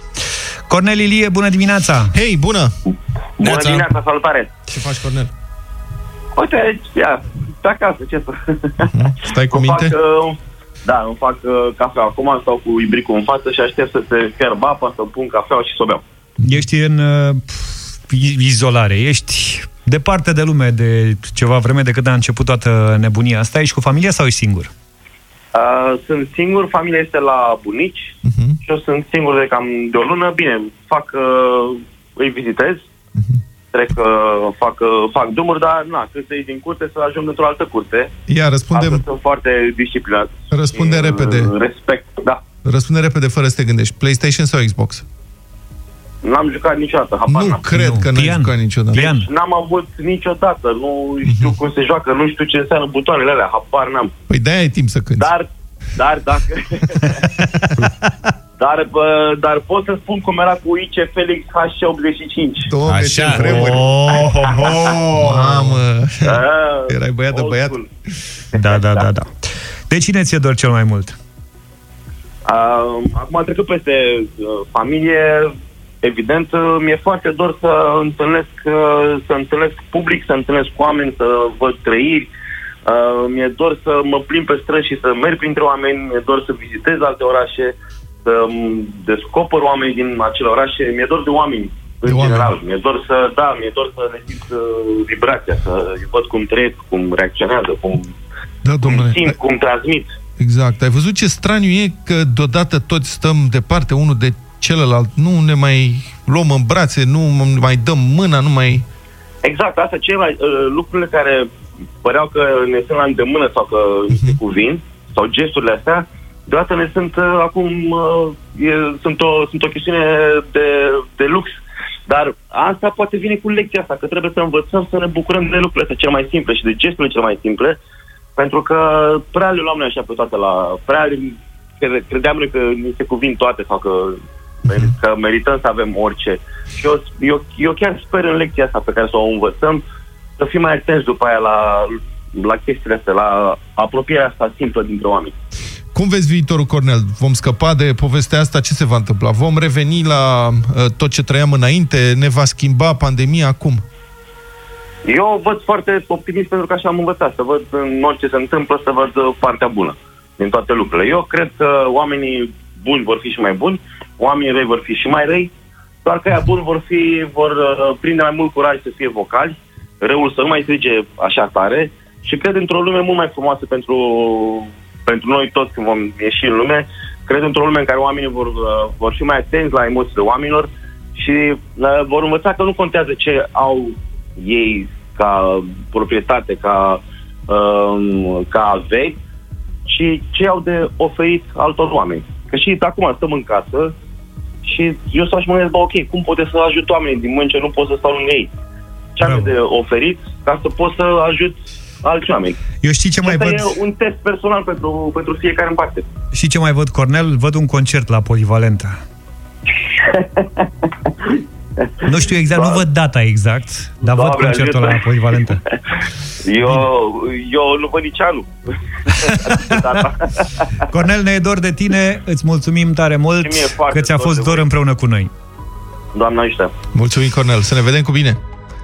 Cornel Ilie, bună dimineața! Hei, bună! Bună dimineața, salutare! Ce faci, Cornel? Uite, ia, pe acasă, ce să... Stai cu Îmi minte? Fac, uh, da, îmi fac uh, cafea acum, stau cu ibricul în față și aștept să se fierb apa, să pun cafeaua și să o beau. Ești în uh, pf, izolare, ești departe de lume de ceva vreme de când a început toată nebunia asta. Ești cu familia sau ești singur? Uh, sunt singur, familia este la bunici Mhm. și eu sunt singur de cam de o lună. Bine, fac, uh, îi vizitez, Mhm. Trec, uh, fac, uh, fac drumuri, dar na, când să ies din curte să ajung într-o altă curte. Ia, răspunde, Astăzi sunt foarte disciplinat. răspunde Și, uh, repede. Respect, da. Răspunde repede, fără să te gândești. PlayStation sau Xbox? N-am jucat niciodată, habar Nu n-am. cred că n-ai jucat niciodată. Deci n-am avut niciodată, nu știu cum se joacă, nu știu ce înseamnă butoanele alea, habar n-am. Păi de-aia ai timp să cânti. Dar, dar dacă... dar, bă, dar pot să spun cum era cu IC Felix H85. Doamne, ce Așa. vremuri. Oh, oh, oh. Mamă. Ah, Erai băiat de old băiat. school. Da, da, da, da. De cine ți-e dor cel mai mult? Uh, acum am trecut peste uh, familie. Evident, uh, mi-e foarte dor să întâlnesc, uh, să întâlnesc public, să întâlnesc cu oameni, să văd trăiri. Uh, mi-e dor să mă plimb pe străzi și să merg printre oameni, mi-e dor să vizitez alte orașe, să um, descoper oameni din acele orașe. Mi-e dor de oameni, în general. Mi-e dor să, da, mi-e dor să le simt uh, vibrația, să văd cum trăiesc, cum reacționează, cum, Da, domnule. simt, cum transmit. Exact. Ai văzut ce straniu e că deodată toți stăm departe unul de celălalt, nu ne mai luăm în brațe, nu mai dăm mâna, nu mai... Exact, asta ceva, uh, lucrurile care păreau că ne sunt la îndemână sau că uh-huh. se cuvin, sau gesturile astea, deodată ne sunt uh, acum, uh, e, sunt, o, sunt o chestiune de, de lux. Dar asta poate vine cu lecția asta, că trebuie să învățăm să ne bucurăm de lucrurile astea cele mai simple și de gesturile cele mai simple, pentru că prea le luam noi așa pe toate la... Prea le- cre- credeam noi că ni se cuvin toate sau că, meri- că merităm să avem orice. Și eu, eu, eu chiar sper în lecția asta pe care să o învățăm să fim mai atenți după aia la, la chestiile astea, la apropierea asta simplă dintre oameni. Cum vezi viitorul, Cornel? Vom scăpa de povestea asta? Ce se va întâmpla? Vom reveni la uh, tot ce trăiam înainte? Ne va schimba pandemia acum? Eu văd foarte optimist pentru că așa am învățat, să văd în orice se întâmplă, să văd uh, partea bună din toate lucrurile. Eu cred că oamenii buni vor fi și mai buni, oamenii răi vor fi și mai răi, doar că aia buni vor, fi, vor uh, prinde mai mult curaj să fie vocali, răul să nu mai strige așa tare și cred într-o lume mult mai frumoasă pentru, pentru noi toți când vom ieși în lume. Cred într-o lume în care oamenii vor, uh, vor fi mai atenți la emoțiile oamenilor și uh, vor învăța că nu contează ce au ei ca proprietate, ca, um, ca averi, ci ce au de oferit altor oameni. Că și acum stăm în casă și eu stau și mă gândesc, bă, ok, cum pot să ajut oamenii din mână ce nu pot să stau lângă ei? Ce am de oferit ca să pot să ajut alți oameni? Eu știi ce mai Asta văd? e un test personal pentru, pentru fiecare în parte. Și ce mai văd, Cornel? Văd un concert la Polivalentă. nu știu exact, nu văd data exact, dar văd Doamne concertul ajută. la Polivalentă. Eu, eu nu văd nici anul. Cornel, ne e dor de tine, îți mulțumim tare mult Și mie foarte că ți-a dor fost de dor voi. împreună cu noi. Doamna ajută. Mulțumim, Cornel. Să ne vedem cu bine.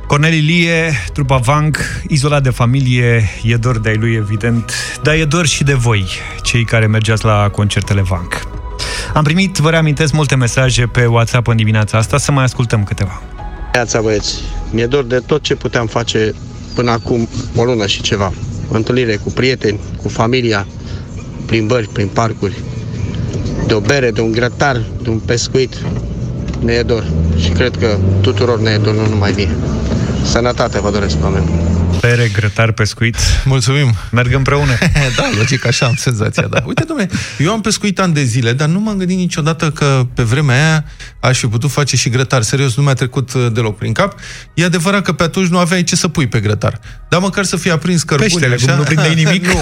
Cornel Ilie, trupa Vanc, izolat de familie, e dor de ai lui, evident, dar e dor și de voi, cei care mergeați la concertele Vanc. Am primit, vă reamintesc, multe mesaje pe WhatsApp în dimineața asta, să mai ascultăm câteva. Neața băieți, mi-e dor de tot ce puteam face până acum o lună și ceva. Întâlnire cu prieteni, cu familia, plimbări prin parcuri, de o bere, de un grătar, de un pescuit. Ne e dor și cred că tuturor ne e dor, nu numai mie. Sănătate vă doresc, oameni. Bere, grătar, pescuit. Mulțumim. Merg împreună. da, logic, așa am senzația, da. Uite, domnule, eu am pescuit ani de zile, dar nu m-am gândit niciodată că pe vremea aia aș fi putut face și grătar. Serios, nu mi-a trecut uh, deloc prin cap. E adevărat că pe atunci nu aveai ce să pui pe grătar. Dar măcar să fie aprins cărbune, Peștele, așa. cum nu prindeai nimic. nu.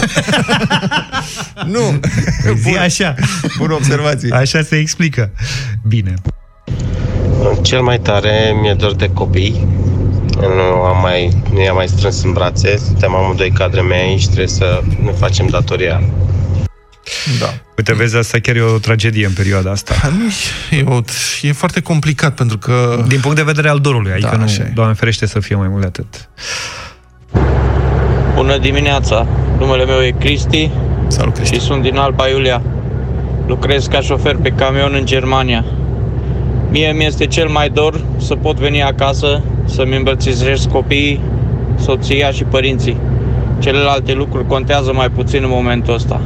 nu. Zi așa. Bună observație. Așa se explică. Bine. Cel mai tare mi-e dor de copii. Nu am mai, nu i-am mai strâns în brațe. Suntem amândoi cadre mei aici, trebuie să ne facem datoria. Da. Uite, vezi, asta chiar e o tragedie în perioada asta. Nu, e, o, e foarte complicat, pentru că... Din punct de vedere al dorului, adică Da, nu, așa e. Doamne ferește să fie mai mult de atât. Bună dimineața! Numele meu e Cristi Salut, Cristi. și sunt din Alba Iulia. Lucrez ca șofer pe camion în Germania. Mie mi este cel mai dor să pot veni acasă, să-mi îmbrățișez copiii, soția și părinții. Celelalte lucruri contează mai puțin în momentul ăsta.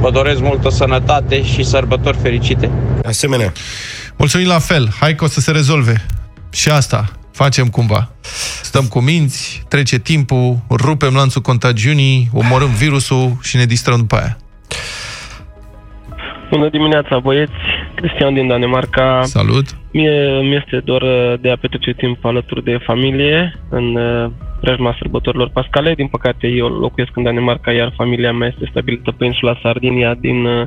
Vă doresc multă sănătate și sărbători fericite. Asemenea. Mulțumim la fel. Hai că o să se rezolve. Și asta facem cumva. Stăm cu minți, trece timpul, rupem lanțul contagiunii, omorâm virusul și ne distrăm după aia. Bună dimineața, băieți! Cristian din Danemarca. Salut! Mie mi este dor uh, de a petrece timp alături de familie în uh, preajma sărbătorilor pascale. Din păcate, eu locuiesc în Danemarca, iar familia mea este stabilită pe insula Sardinia din uh,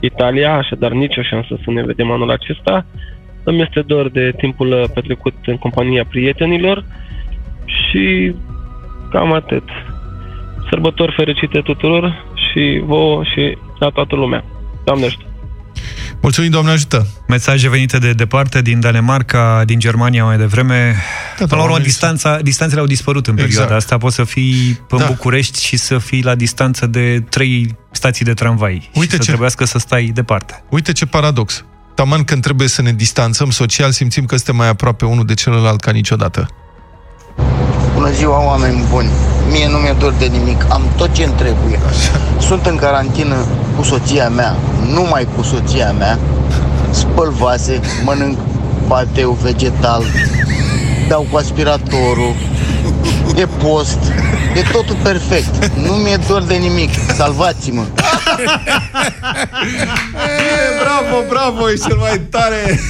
Italia, așadar nicio șansă să ne vedem anul acesta. Îmi este dor de timpul uh, petrecut în compania prietenilor și cam atât. Sărbători fericite tuturor și vouă și la toată lumea. Doamne ajută! Mulțumim, Doamne ajută! Mesaje venite de departe, din Danemarca, din Germania mai devreme. Da, Până la urmă, oamenii distanța, distanțele au dispărut în perioada Exact. asta. Poți să fii în Da. București și să fii la distanță de trei stații de tramvai. Uite și să ce- trebuiască să stai departe. Uite ce paradox. Taman când trebuie să ne distanțăm social, simțim că suntem mai aproape unul de celălalt ca niciodată. Bună ziua, oameni buni! Mie nu mi-e dor de nimic, am tot ce îmi trebuie. Sunt în carantină cu soția mea, numai cu soția mea, spăl vase, mănânc pateu vegetal, dau cu aspiratorul, e post, e totul perfect. Nu mi-e dor de nimic, salvați-mă! bravo, bravo, e cel mai tare!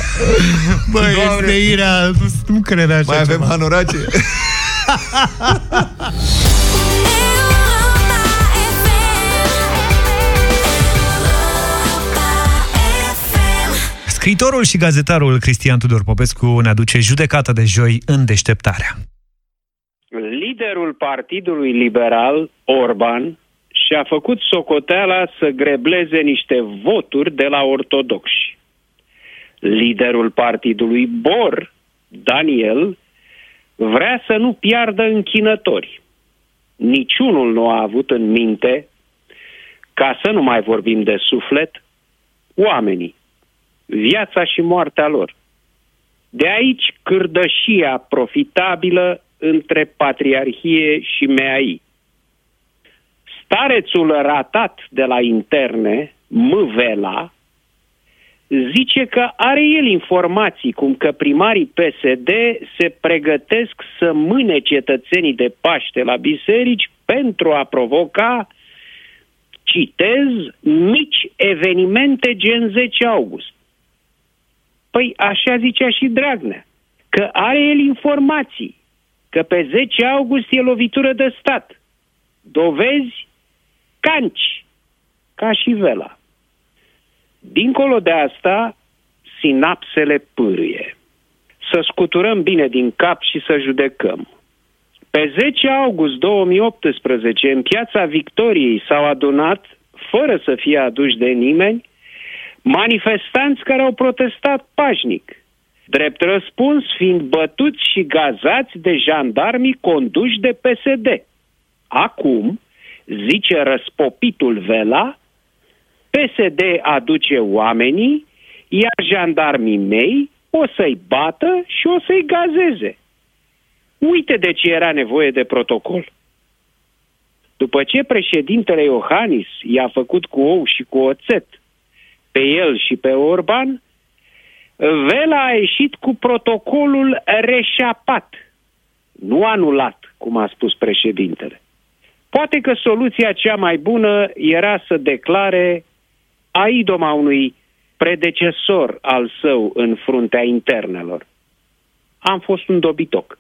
Băi, este irea, nu cred așa Mai avem ceva. hanorace? Scriitorul și gazetarul Cristian Tudor Popescu ne aduce judecata de joi în deșteptarea. Liderul Partidului Liberal, Orban, și-a făcut socoteala să grebleze niște voturi de la ortodoxi. Liderul Partidului Bor, Daniel, vrea să nu piardă închinători. Niciunul nu a avut în minte, ca să nu mai vorbim de suflet, oamenii, viața și moartea lor. De aici cârdășia profitabilă între patriarhie și meai. Starețul ratat de la interne, Mvela, zice că are el informații cum că primarii PSD se pregătesc să mâne cetățenii de Paște la biserici pentru a provoca, citez, mici evenimente gen 10 august. Păi așa zicea și Dragnea, că are el informații, că pe 10 august e lovitură de stat. Dovezi? Canci, ca și vela. Dincolo de asta, sinapsele pârâie. Să scuturăm bine din cap și să judecăm. Pe 10 august 2018, în piața Victoriei s-au adunat, fără să fie aduși de nimeni, manifestanți care au protestat pașnic, drept răspuns fiind bătuți și gazați de jandarmii conduși de PSD. Acum, zice răspopitul Vela, PSD aduce oamenii, iar jandarmii mei o să-i bată și o să-i gazeze. Uite de ce era nevoie de protocol. După ce președintele Iohannis i-a făcut cu ou și cu oțet pe el și pe Orban, Vela a ieșit cu protocolul reșapat, nu anulat, cum a spus președintele. Poate că soluția cea mai bună era să declare aidoma unui predecesor al său în fruntea internelor. Am fost un dobitoc.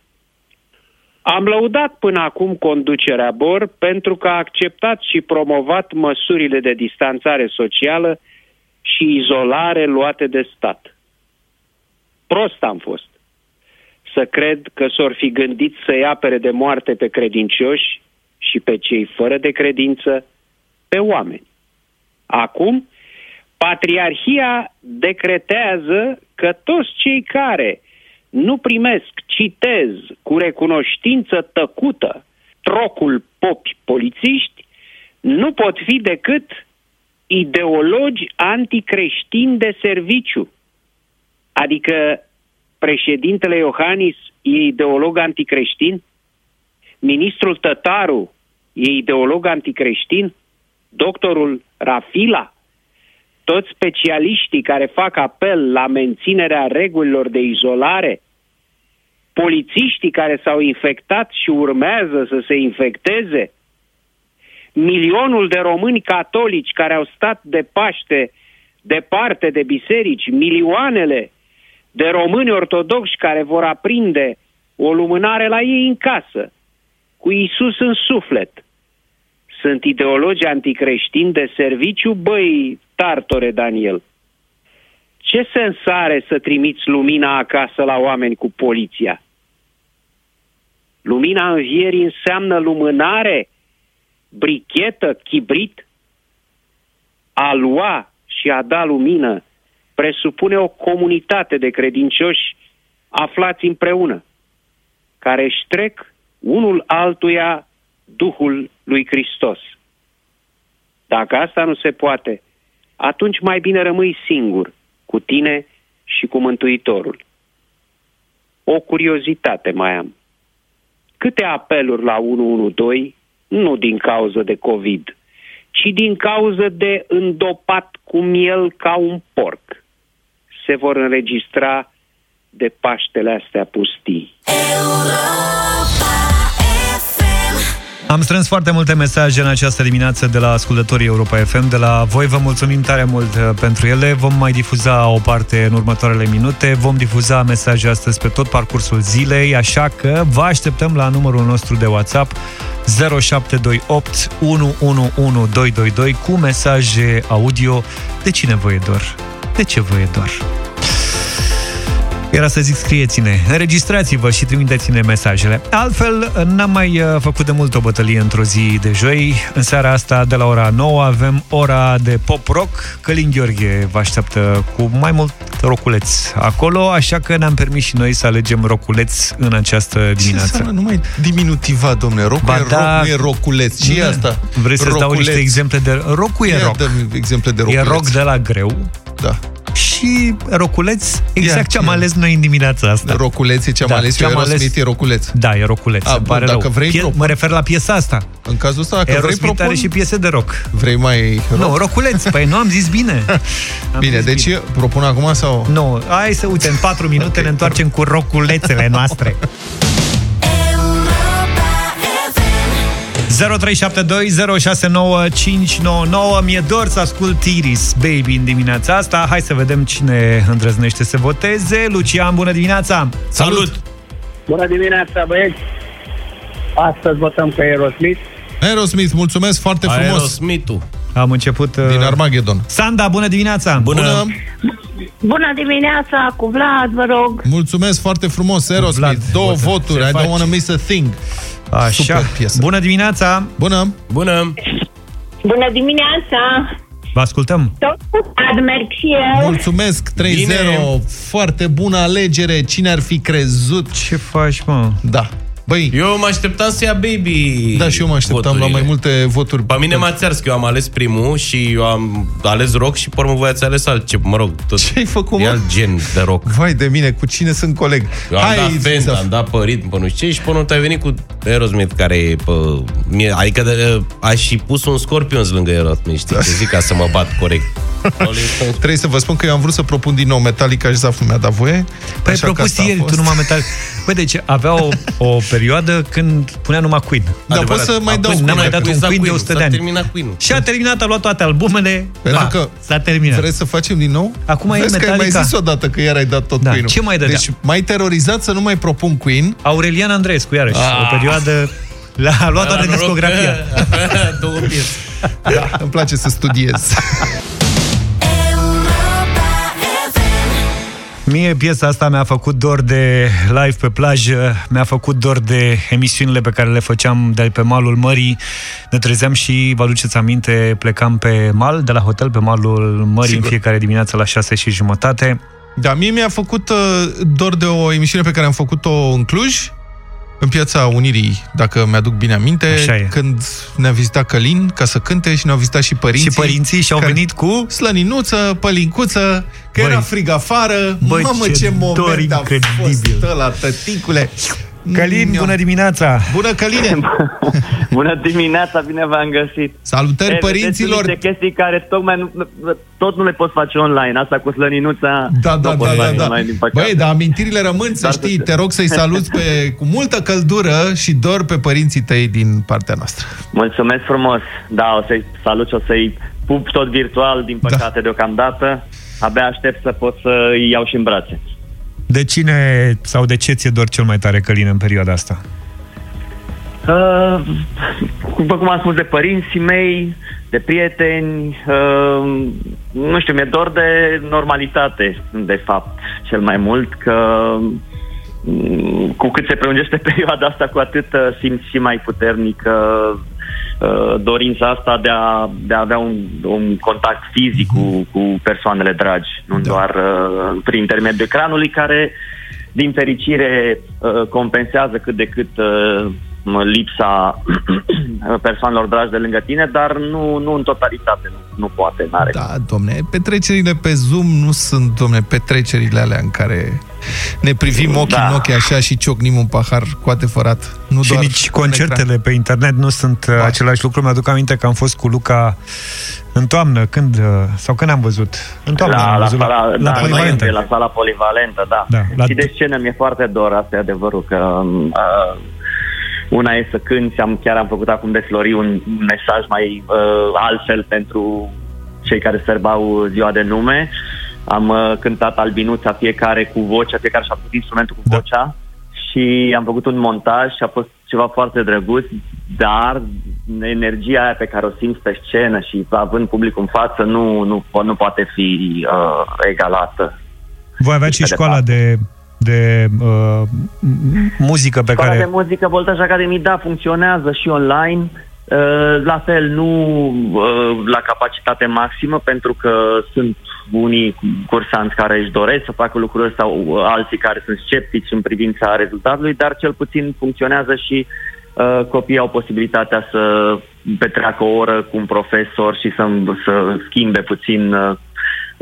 Am lăudat până acum conducerea BOR pentru că a acceptat și promovat măsurile de distanțare socială și izolare luate de stat. Prost am fost. Să cred că s-or fi gândit să-i apere de moarte pe credincioși și pe cei fără de credință, pe oameni. Acum, Patriarhia decretează că toți cei care nu primesc, citez, cu recunoștință tăcută, trocul popi polițiști, nu pot fi decât ideologi anticreștini de serviciu. Adică președintele Iohannis e ideolog anticreștin, ministrul Tătaru e ideolog anticreștin, doctorul Rafila, toți specialiștii care fac apel la menținerea regulilor de izolare, polițiștii care s-au infectat și urmează să se infecteze, milionul de români catolici care au stat de Paște departe de biserici, milioanele de români ortodoxi care vor aprinde o lumânare la ei în casă, cu Isus în suflet. Sunt ideologi anticreștini de serviciu, băi, tartore Daniel. Ce sens are să trimiți lumina acasă la oameni cu poliția? Lumina învierii înseamnă lumânare, brichetă, chibrit. A lua și a da lumină presupune o comunitate de credincioși aflați împreună, care își trec unul altuia Duhul lui Hristos. Dacă asta nu se poate, atunci mai bine rămâi singur, cu tine și cu Mântuitorul. O curiozitate mai am. Câte apeluri la 112, nu din cauză de COVID, ci din cauză de îndopat cu miel ca un porc, se vor înregistra de Paștele astea pustii. Am strâns foarte multe mesaje în această dimineață de la ascultătorii Europa FM, de la voi. Vă mulțumim tare mult uh, pentru ele. Vom mai difuza o parte în următoarele minute. Vom difuza mesaje astăzi pe tot parcursul zilei, așa că vă așteptăm la numărul nostru de WhatsApp 0728 111222 cu mesaje audio. De cine vă e dor? De ce vă e dor? Era să zic, scrieți-ne, înregistrați-vă și trimiteți-ne mesajele. Altfel, n-am mai uh, făcut de mult o bătălie într-o zi de joi. În seara asta, de la ora 9, avem ora de pop-rock. Călin Gheorghe vă așteaptă cu mai mult roculeț acolo, așa că ne-am permis și noi să alegem roculeț în această dimineață. Ce nu mai diminutiva, domnule. Rocul Ba e da. roc, nu e roculeț. Ce e asta? Vreți să-ți dau Roculeț. niște exemple de... Rocul e Ia roc. dă-mi exemple de E roculeț. roc de la greu. Da. Și roculeț, exact Ia, ce am ia. ales noi în dimineața asta. Roculeț e ce am ales eu, Aerosmith e roculeț. Da, e roculeț, A, se bun, pare dacă rău. vrei, Pie- propun. mă refer la piesa asta. În cazul ăsta, dacă vrei, Aerosmith propun... are și piese de rock. Vrei mai rock? Nu, roculeț, păi nu am zis bine. Am Bine, zis deci propun acum sau... Nu, hai să uite, în 4 minute okay. ne întoarcem cu roculețele noastre. 0372069599 Mi-e dor să ascult Iris Baby în dimineața asta Hai să vedem cine îndrăznește să voteze Lucian, bună dimineața! Salut! Bună dimineața, băieți! Astăzi votăm pe Aerosmith. Aerosmith, mulțumesc foarte frumos! Aerosmith-ul. Am început... Uh... Din Armageddon. Sanda, bună dimineața! Bună! Bună dimineața, cu Vlad, vă rog. Mulțumesc foarte frumos, Aerosmith. Vlad, Două votă. voturi, Se I don't face. wanna miss a thing. Așa, Super piesă. bună dimineața! Bună! Bună! Bună dimineața. Vă ascultăm! Tot cu Vlad merg și eu. Mulțumesc, 3-0, Bine. foarte bună alegere, cine ar fi crezut? Ce faci, mă? Da. Băi, Eu mă așteptam să ia Baby da, și eu mă așteptam la voturile. mai multe voturi. Pe mine m-ați ars, că eu am ales primul și eu am ales rock și pe urmă voi ați ales altceva. Mă rog, tot Ce-ai făcut, e mă? alt gen de rock. Vai de mine, cu cine sunt coleg? Eu am dat Zaf. Fent, am dat pe ritm, pe nu știu ce, și până nu ai venit cu Aerosmith, care e pe... Mie, adică de, aș și pus un Scorpions lângă Aerosmith, știi ce zic, ca să mă bat corect. Rolling Stones. Trebuie să vă spun că eu am vrut să propun din nou Metallica și Zaful mi-a dat voie. Păi ai așa că propus asta a ieri, fost. tu numai metal. Bă, deci avea o, o perioadă când punea numai Queen. Da, Adevărat. pot să mai dau N-a mai Queen. dat un Exact Queen de Queen-ul, 100 de s-a ani. terminat Queen-ul. Și a terminat, a luat toate albumele. Pentru da, că s-a terminat. Vreți să facem din nou? Acum e Vezi că ai mai Metallica. zis odată că iar ai dat tot Da, Queen-ul. ce mai dădea? Deci mai terorizat să nu mai propun Queen. Aurelian Andreescu, iarăși, Ah. o perioadă... La, a luat toată noroc discografia. că- Două piese. Da, îmi place să studiez. Mie piesa asta mi-a făcut dor de live pe plajă, mi-a făcut dor de emisiunile pe care le făceam de pe malul mării. Ne trezeam și, vă aduceți aminte, plecam pe mal, de la hotel pe malul mării Sigur. în fiecare dimineață la 6 și jumătate. Da, mie mi-a făcut uh, dor de o emisiune pe care am făcut-o în Cluj, în Piața Unirii, dacă mi-aduc bine aminte, Așa e. când ne-a vizitat Călin ca să cânte și ne-au vizitat și părinții. Și părinții și-au care- venit cu... Slăninuță, pălincuță, că Băi. era frig afară. Băi, Mamă, ce ce, dor moment a incredibil. fost ăla, tăticule. Călin, Mm, bună dimineața! Bună, Căline! Bună dimineața, bine v-am găsit. Salutări E, părinților! vedeți niște chestii care tocmai nu, tot nu le poți face online. Asta cu slăninuța Da, da, nu poți da, da, face da. online, din păcate. Băi, dar amintirile rămân, să Dar știi, să- te rog să-i saluți pe, cu multă căldură și dor pe părinții tăi din partea noastră. Mulțumesc frumos. Da, o să-i salut și o să-i pup tot virtual, din păcate, deocamdată. Abia aștept să pot să-i iau și în brațe. De cine sau de ce ți-e dor cel mai tare, Călin, în perioada asta? Uh, după cum am spus, de părinții mei, de prieteni, uh, nu știu, mi-e dor de normalitate, de fapt, cel mai mult, că mm, cu cât se prelungește perioada asta, cu atât uh, simți și mai puternic uh, uh, dorința asta de a, de a avea un, un contact fizic cu, cu persoanele dragi, nu da. doar uh, prin intermediul ecranului, care, din fericire, uh, compensează cât de cât uh, lipsa persoanelor dragi de lângă tine, dar nu, nu în totalitate, nu, nu poate, n-are. Da, domne, petrecerile pe Zoom nu sunt, domne, petrecerile alea în care ne privim ochii Da. în ochi așa și ciocnim un pahar cu adevărat. Nu și doar nici pe un concertele pe internet nu sunt uh, același lucru. Mi-aduc aminte că am fost cu Luca în toamnă, când, uh, sau când am văzut? În toamnă la, am la, văzut sala, la, da, la Polivalentă. la sala polivalentă, da. Da, la- Și de scenă mi-e foarte dor, asta e adevărul, că uh, una e să cânti, am, chiar am făcut acum de Flori un un mesaj mai uh, altfel pentru cei care sărbau ziua de nume. Am uh, cântat albinuța fiecare cu vocea, fiecare și-a făcut instrumentul cu vocea și am făcut un montaj și a fost ceva foarte drăguț, dar energia aia pe care o simți pe scenă și având publicul în față nu, nu, po- nu poate fi uh, egalată. Voi aveați și Pe școala de, de uh, m- muzică pe Școala care... de muzică Voltaj Academy, da, funcționează și online. Uh, La fel, nu uh, la capacitate maximă, pentru că sunt unii cursanți care își doresc să facă lucruri sau uh, alții care sunt sceptici în privința rezultatului, dar cel puțin funcționează și uh, copiii au posibilitatea să petreacă o oră cu un profesor și să, să schimbe puțin uh,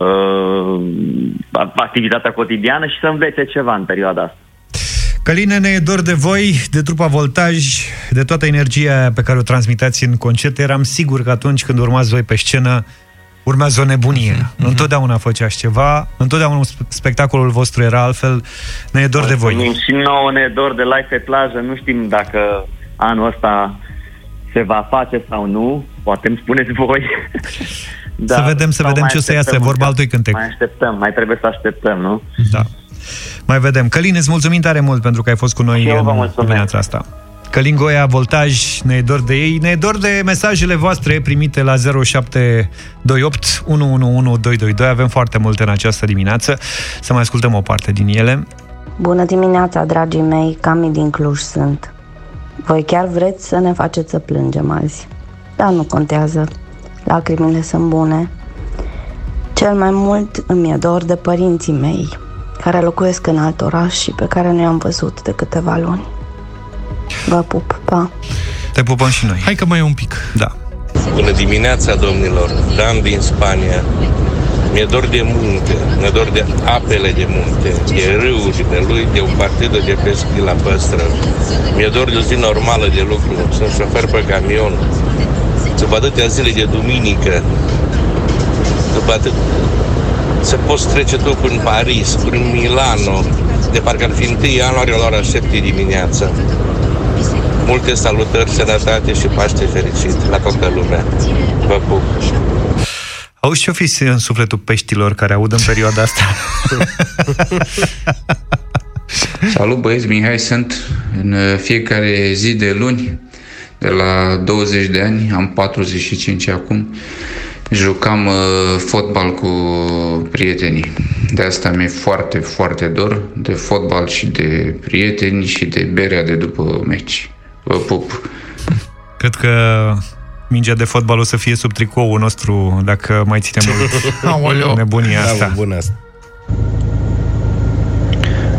uh, activitatea cotidiană și să învețe ceva în perioada asta. Căline, ne e dor de voi, de trupa Voltaj, de toată energia aia pe care o transmitați în concert. Eram sigur că atunci când urmați voi pe scenă, urmează o nebunie. Mhm, Întotdeauna făceați ceva, întotdeauna sp- spectacolul vostru era altfel. Ne e dor de voi. Mulțumim și nouă ne e dor de live pe plajă. Nu știm dacă anul ăsta se va face sau nu. Poate îmi spuneți voi. Să vedem, să sau vedem mai ce o să iasă, așteptăm vorba încă. altui cântec. Mai așteptăm, mai trebuie să așteptăm, nu? Da. Mai vedem. Călin, îți mulțumim tare mult pentru că ai fost cu noi Și eu vă în mulțumesc. dimineața asta. Călin Goia, Voltaj, ne e dor de ei, ne e dor de mesajele voastre primite la 0728 111222. Avem foarte multe în această dimineață. Să mai ascultăm o parte din ele. Bună dimineața, dragii mei, Cami din Cluj sunt. Voi chiar vreți să ne faceți să plângem azi? Dar nu contează. Lacrimile sunt bune. Cel mai mult îmi e dor de părinții mei, care locuiesc în alt oraș și pe care nu i-am văzut de câteva luni. Vă pup, pa! Te pupăm și noi. Hai că mai e un pic. Da. Bună dimineața, domnilor! Dan din Spania. Mi-e dor de munte, mi-e dor de apele de munte, de râurile lui, de o partidă de pescuit la păstră. Mi-e dor de o zi normală de lucru. Sunt șofer pe camion. După atâtea zile de duminică, după atât să poți trece tu prin Paris, prin Milano, de parcă ar fi 1 ianuarie la ora 7 dimineața. Multe salutări, sănătate și Paște fericit la toată lumea. Vă pup! Auzi ce-o fi în sufletul peștilor care aud în perioada asta? Salut băieți, Mihai sunt. În uh, fiecare zi de luni, de la 20 de ani, am 45 acum, jucam uh, fotbal cu prietenii. De asta mi-e foarte, foarte dor de fotbal și de prieteni și de berea de după meci. Vă pup! Cred că mingea de fotbal o să fie sub tricoul nostru dacă mai ținem Aoleu. nebunia asta. Bravo, bună asta.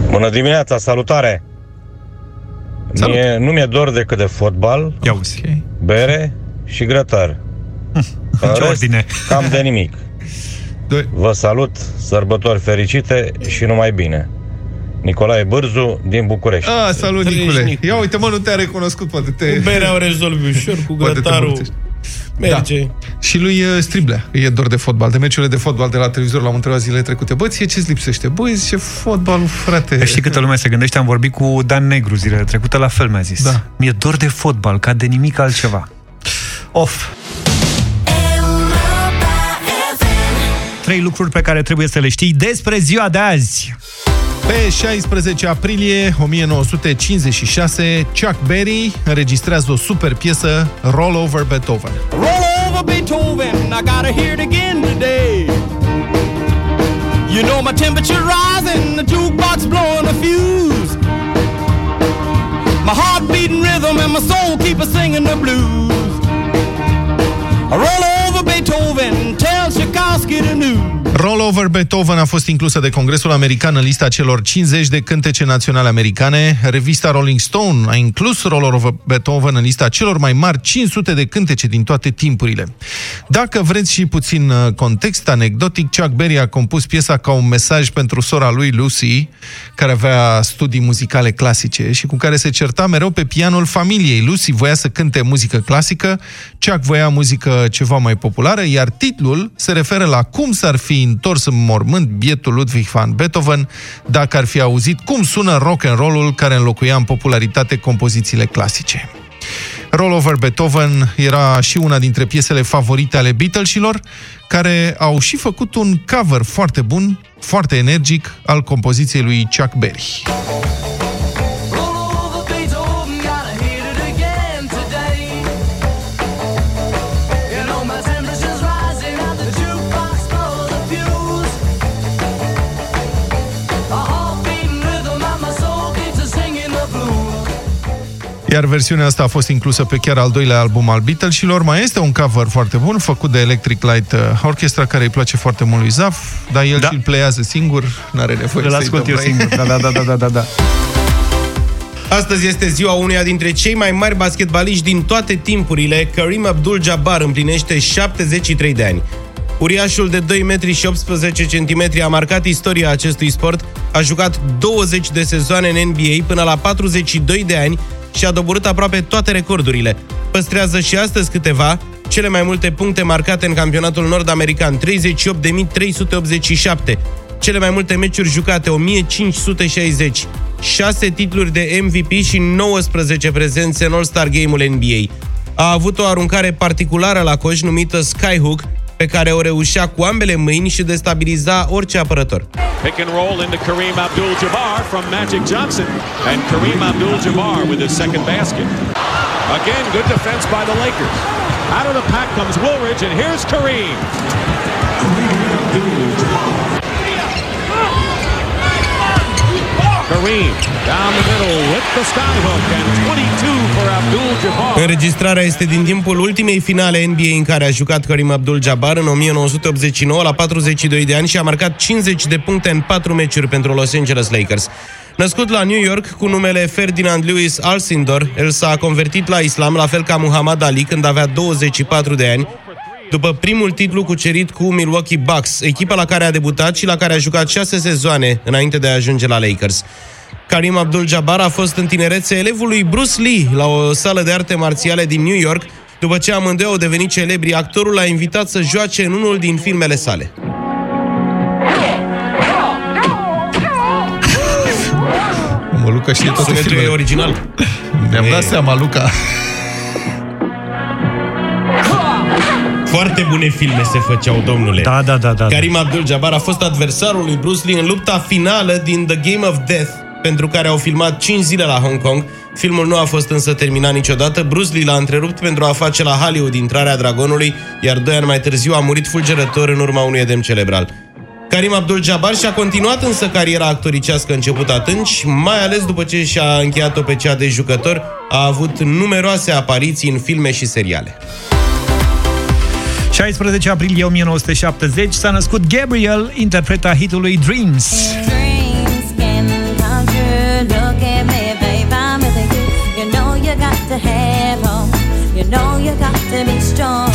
Bună dimineața, salutare! Salut. Mie, nu mi-e dor decât de fotbal, Ia uzi. Okay. bere și grătar. În Ce rest, ordine? Cam de nimic. Doi. Vă salut, sărbători fericite și numai bine. Nicolae Bârzu din București. Ah, salut, Treci, Nicule. Nicu. Ia uite, mă, nu te-a recunoscut, poate te... Cu berea o rezolvi ușor, cu Poate te grătarul mulțești. Merge. Da. Și lui uh, Striblea e dor de fotbal, de meciurile de fotbal de la televizor l-am întrebat zilele trecute. Bă, ție ce-ți lipsește? Băi, zice, fotbalul, frate. Știi câtă lume se gândește? Am vorbit cu Dan Negru zilele trecute, la fel mi-a zis. Da. Mi-e dor de fotbal, ca de nimic altceva. Of. Trei lucruri pe care trebuie să le știi despre ziua de azi. Pe 16 aprilie 1956, Chuck Berry înregistrează o super piesă, Roll Over Beethoven. Roll over Beethoven, I gotta hear it again today. You know my temperature rising, the jukebox blowing a fuse. My heart beating rhythm and my soul keep a singing the blues. Roll over Beethoven, tell Tchaikovsky the news. Roll Over Beethoven a fost inclusă de Congresul American în lista celor 50 de cântece naționale americane. Revista Rolling Stone a inclus Roll Over Beethoven în lista celor mai mari 500 de cântece din toate timpurile. Dacă vreți și puțin uh, context anecdotic, Chuck Berry a compus piesa ca un mesaj pentru sora lui Lucy, care avea studii muzicale clasice și cu care se certa mereu pe pianul familiei. Lucy voia să cânte muzică clasică, Chuck voia muzică ceva mai populară, iar titlul se referă la cum s-ar fi întors în mormânt bietul Ludwig van Beethoven dacă ar fi auzit cum sună rock and roll-ul care înlocuia în popularitate compozițiile clasice. Roll Over Beethoven era și una dintre piesele favorite ale Beatlesilor, care au și făcut un cover foarte bun, foarte energic, al compoziției lui Chuck Berry. Iar versiunea asta a fost inclusă pe chiar al doilea album al Beatlesilor. Mai este un cover foarte bun, făcut de Electric Light uh, Orchestra, care îi place foarte mult lui Zaf, dar el da. și-l pleiază singur, n-are nevoie Îl să-i ascult dăm eu noi. singur. Da, da, da, da, da, da, da. Astăzi este ziua unuia dintre cei mai mari basketbaliști din toate timpurile. Karim Abdul-Jabbar împlinește 73 de ani. Uriașul de 2 metri și 18 cm a marcat istoria acestui sport, a jucat 20 de sezoane în NBA până la 42 de ani și a doborât aproape toate recordurile. Păstrează și astăzi câteva, cele mai multe puncte marcate în campionatul nord-american, 38.387, cele mai multe meciuri jucate, 1560, 6 titluri de MVP și 19 prezențe în All-Star Game-ul NBA. A avut o aruncare particulară la coș numită Skyhook, pe care o reușea cu ambele mâini și destabiliza orice apărător. Pick and roll into Kareem Abdul-Jabbar from Magic Johnson. And Kareem Abdul-Jabbar with his second basket. Again, good defense by the Lakers. Out of the pack comes Woolridge, and here's Kareem. Kareem down the middle with the skyhook and 22 for Abdul-Jabbar. Înregistrarea este din timpul ultimei finale NBA în care a jucat Karim Abdul-Jabbar în 1989 la 42 de ani și a marcat 50 de puncte în 4 meciuri pentru Los Angeles Lakers. Născut la New York cu numele Ferdinand Lewis Alcindor, el s-a convertit la islam la fel ca Muhammad Ali când avea 24 de ani, după primul titlu cucerit cu Milwaukee Bucks, echipa la care a debutat și la care a jucat 6 sezoane înainte de a ajunge la Lakers. Karim Abdul-Jabbar a fost în tinerețe elevul lui Bruce Lee la o sală de arte marțiale din New York. După ce amândoi au devenit celebri, actorul l-a invitat să joace în unul din filmele sale. Luca știe toate Sunetul e filmele. original. Mi-am E- dat seama, Luca. Foarte bune filme se făceau, domnule. Da, da, da, da. Karim Abdul-Jabbar a fost adversarul lui Bruce Lee în lupta finală din The Game of Death, pentru care au filmat 5 zile la Hong Kong. Filmul nu a fost însă terminat niciodată. Bruce Lee l-a întrerupt pentru a face la Hollywood intrarea dragonului, iar doi ani mai târziu a murit fulgerător în urma unui edem cerebral. Karim Abdul-Jabbar și-a continuat însă cariera actoricească început atunci, mai ales după ce și-a încheiat-o pe cea de jucător, a avut numeroase apariții în filme și seriale. 16 aprilie 1970 s-a născut Gabriel, interpreta hitului Dreams. Dreams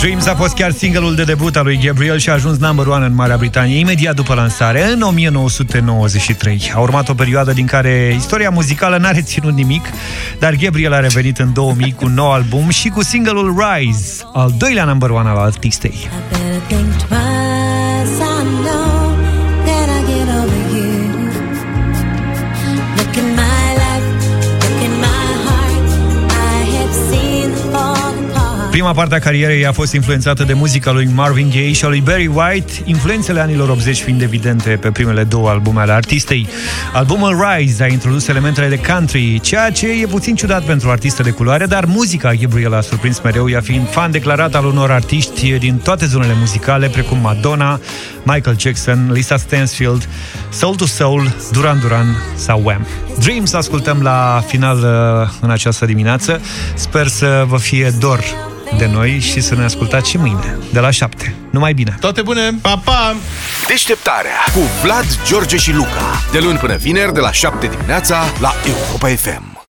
Dreams a fost chiar singurul de debut al lui Gabriel și a ajuns number one în Marea Britanie imediat după lansare, în 1993. A urmat o perioadă din care istoria muzicală n-a reținut nimic, dar Gabriel a revenit în 2000 cu un nou album și cu singlul Rise, al doilea number one al artistei. Prima parte a carierei a fost influențată de muzica lui Marvin Gaye și a lui Barry White, influențele anilor 80 fiind evidente pe primele două albume ale artistei. Albumul Rise a introdus elementele de country, ceea ce e puțin ciudat pentru artiste de culoare, dar muzica Gabriel a surprins mereu, ea fiind fan declarat al unor artiști din toate zonele muzicale, precum Madonna, Michael Jackson, Lisa Stansfield, Soul to Soul, Duran Duran sau Wham. Dreams ascultăm la final uh, în această dimineață. Sper să vă fie dor de noi și să ne ascultați și mâine, de la 7. Numai bine! Toate bune! Pa, pa! Deșteptarea cu Vlad, George și Luca. De luni până vineri, de la 7 dimineața, la Europa FM.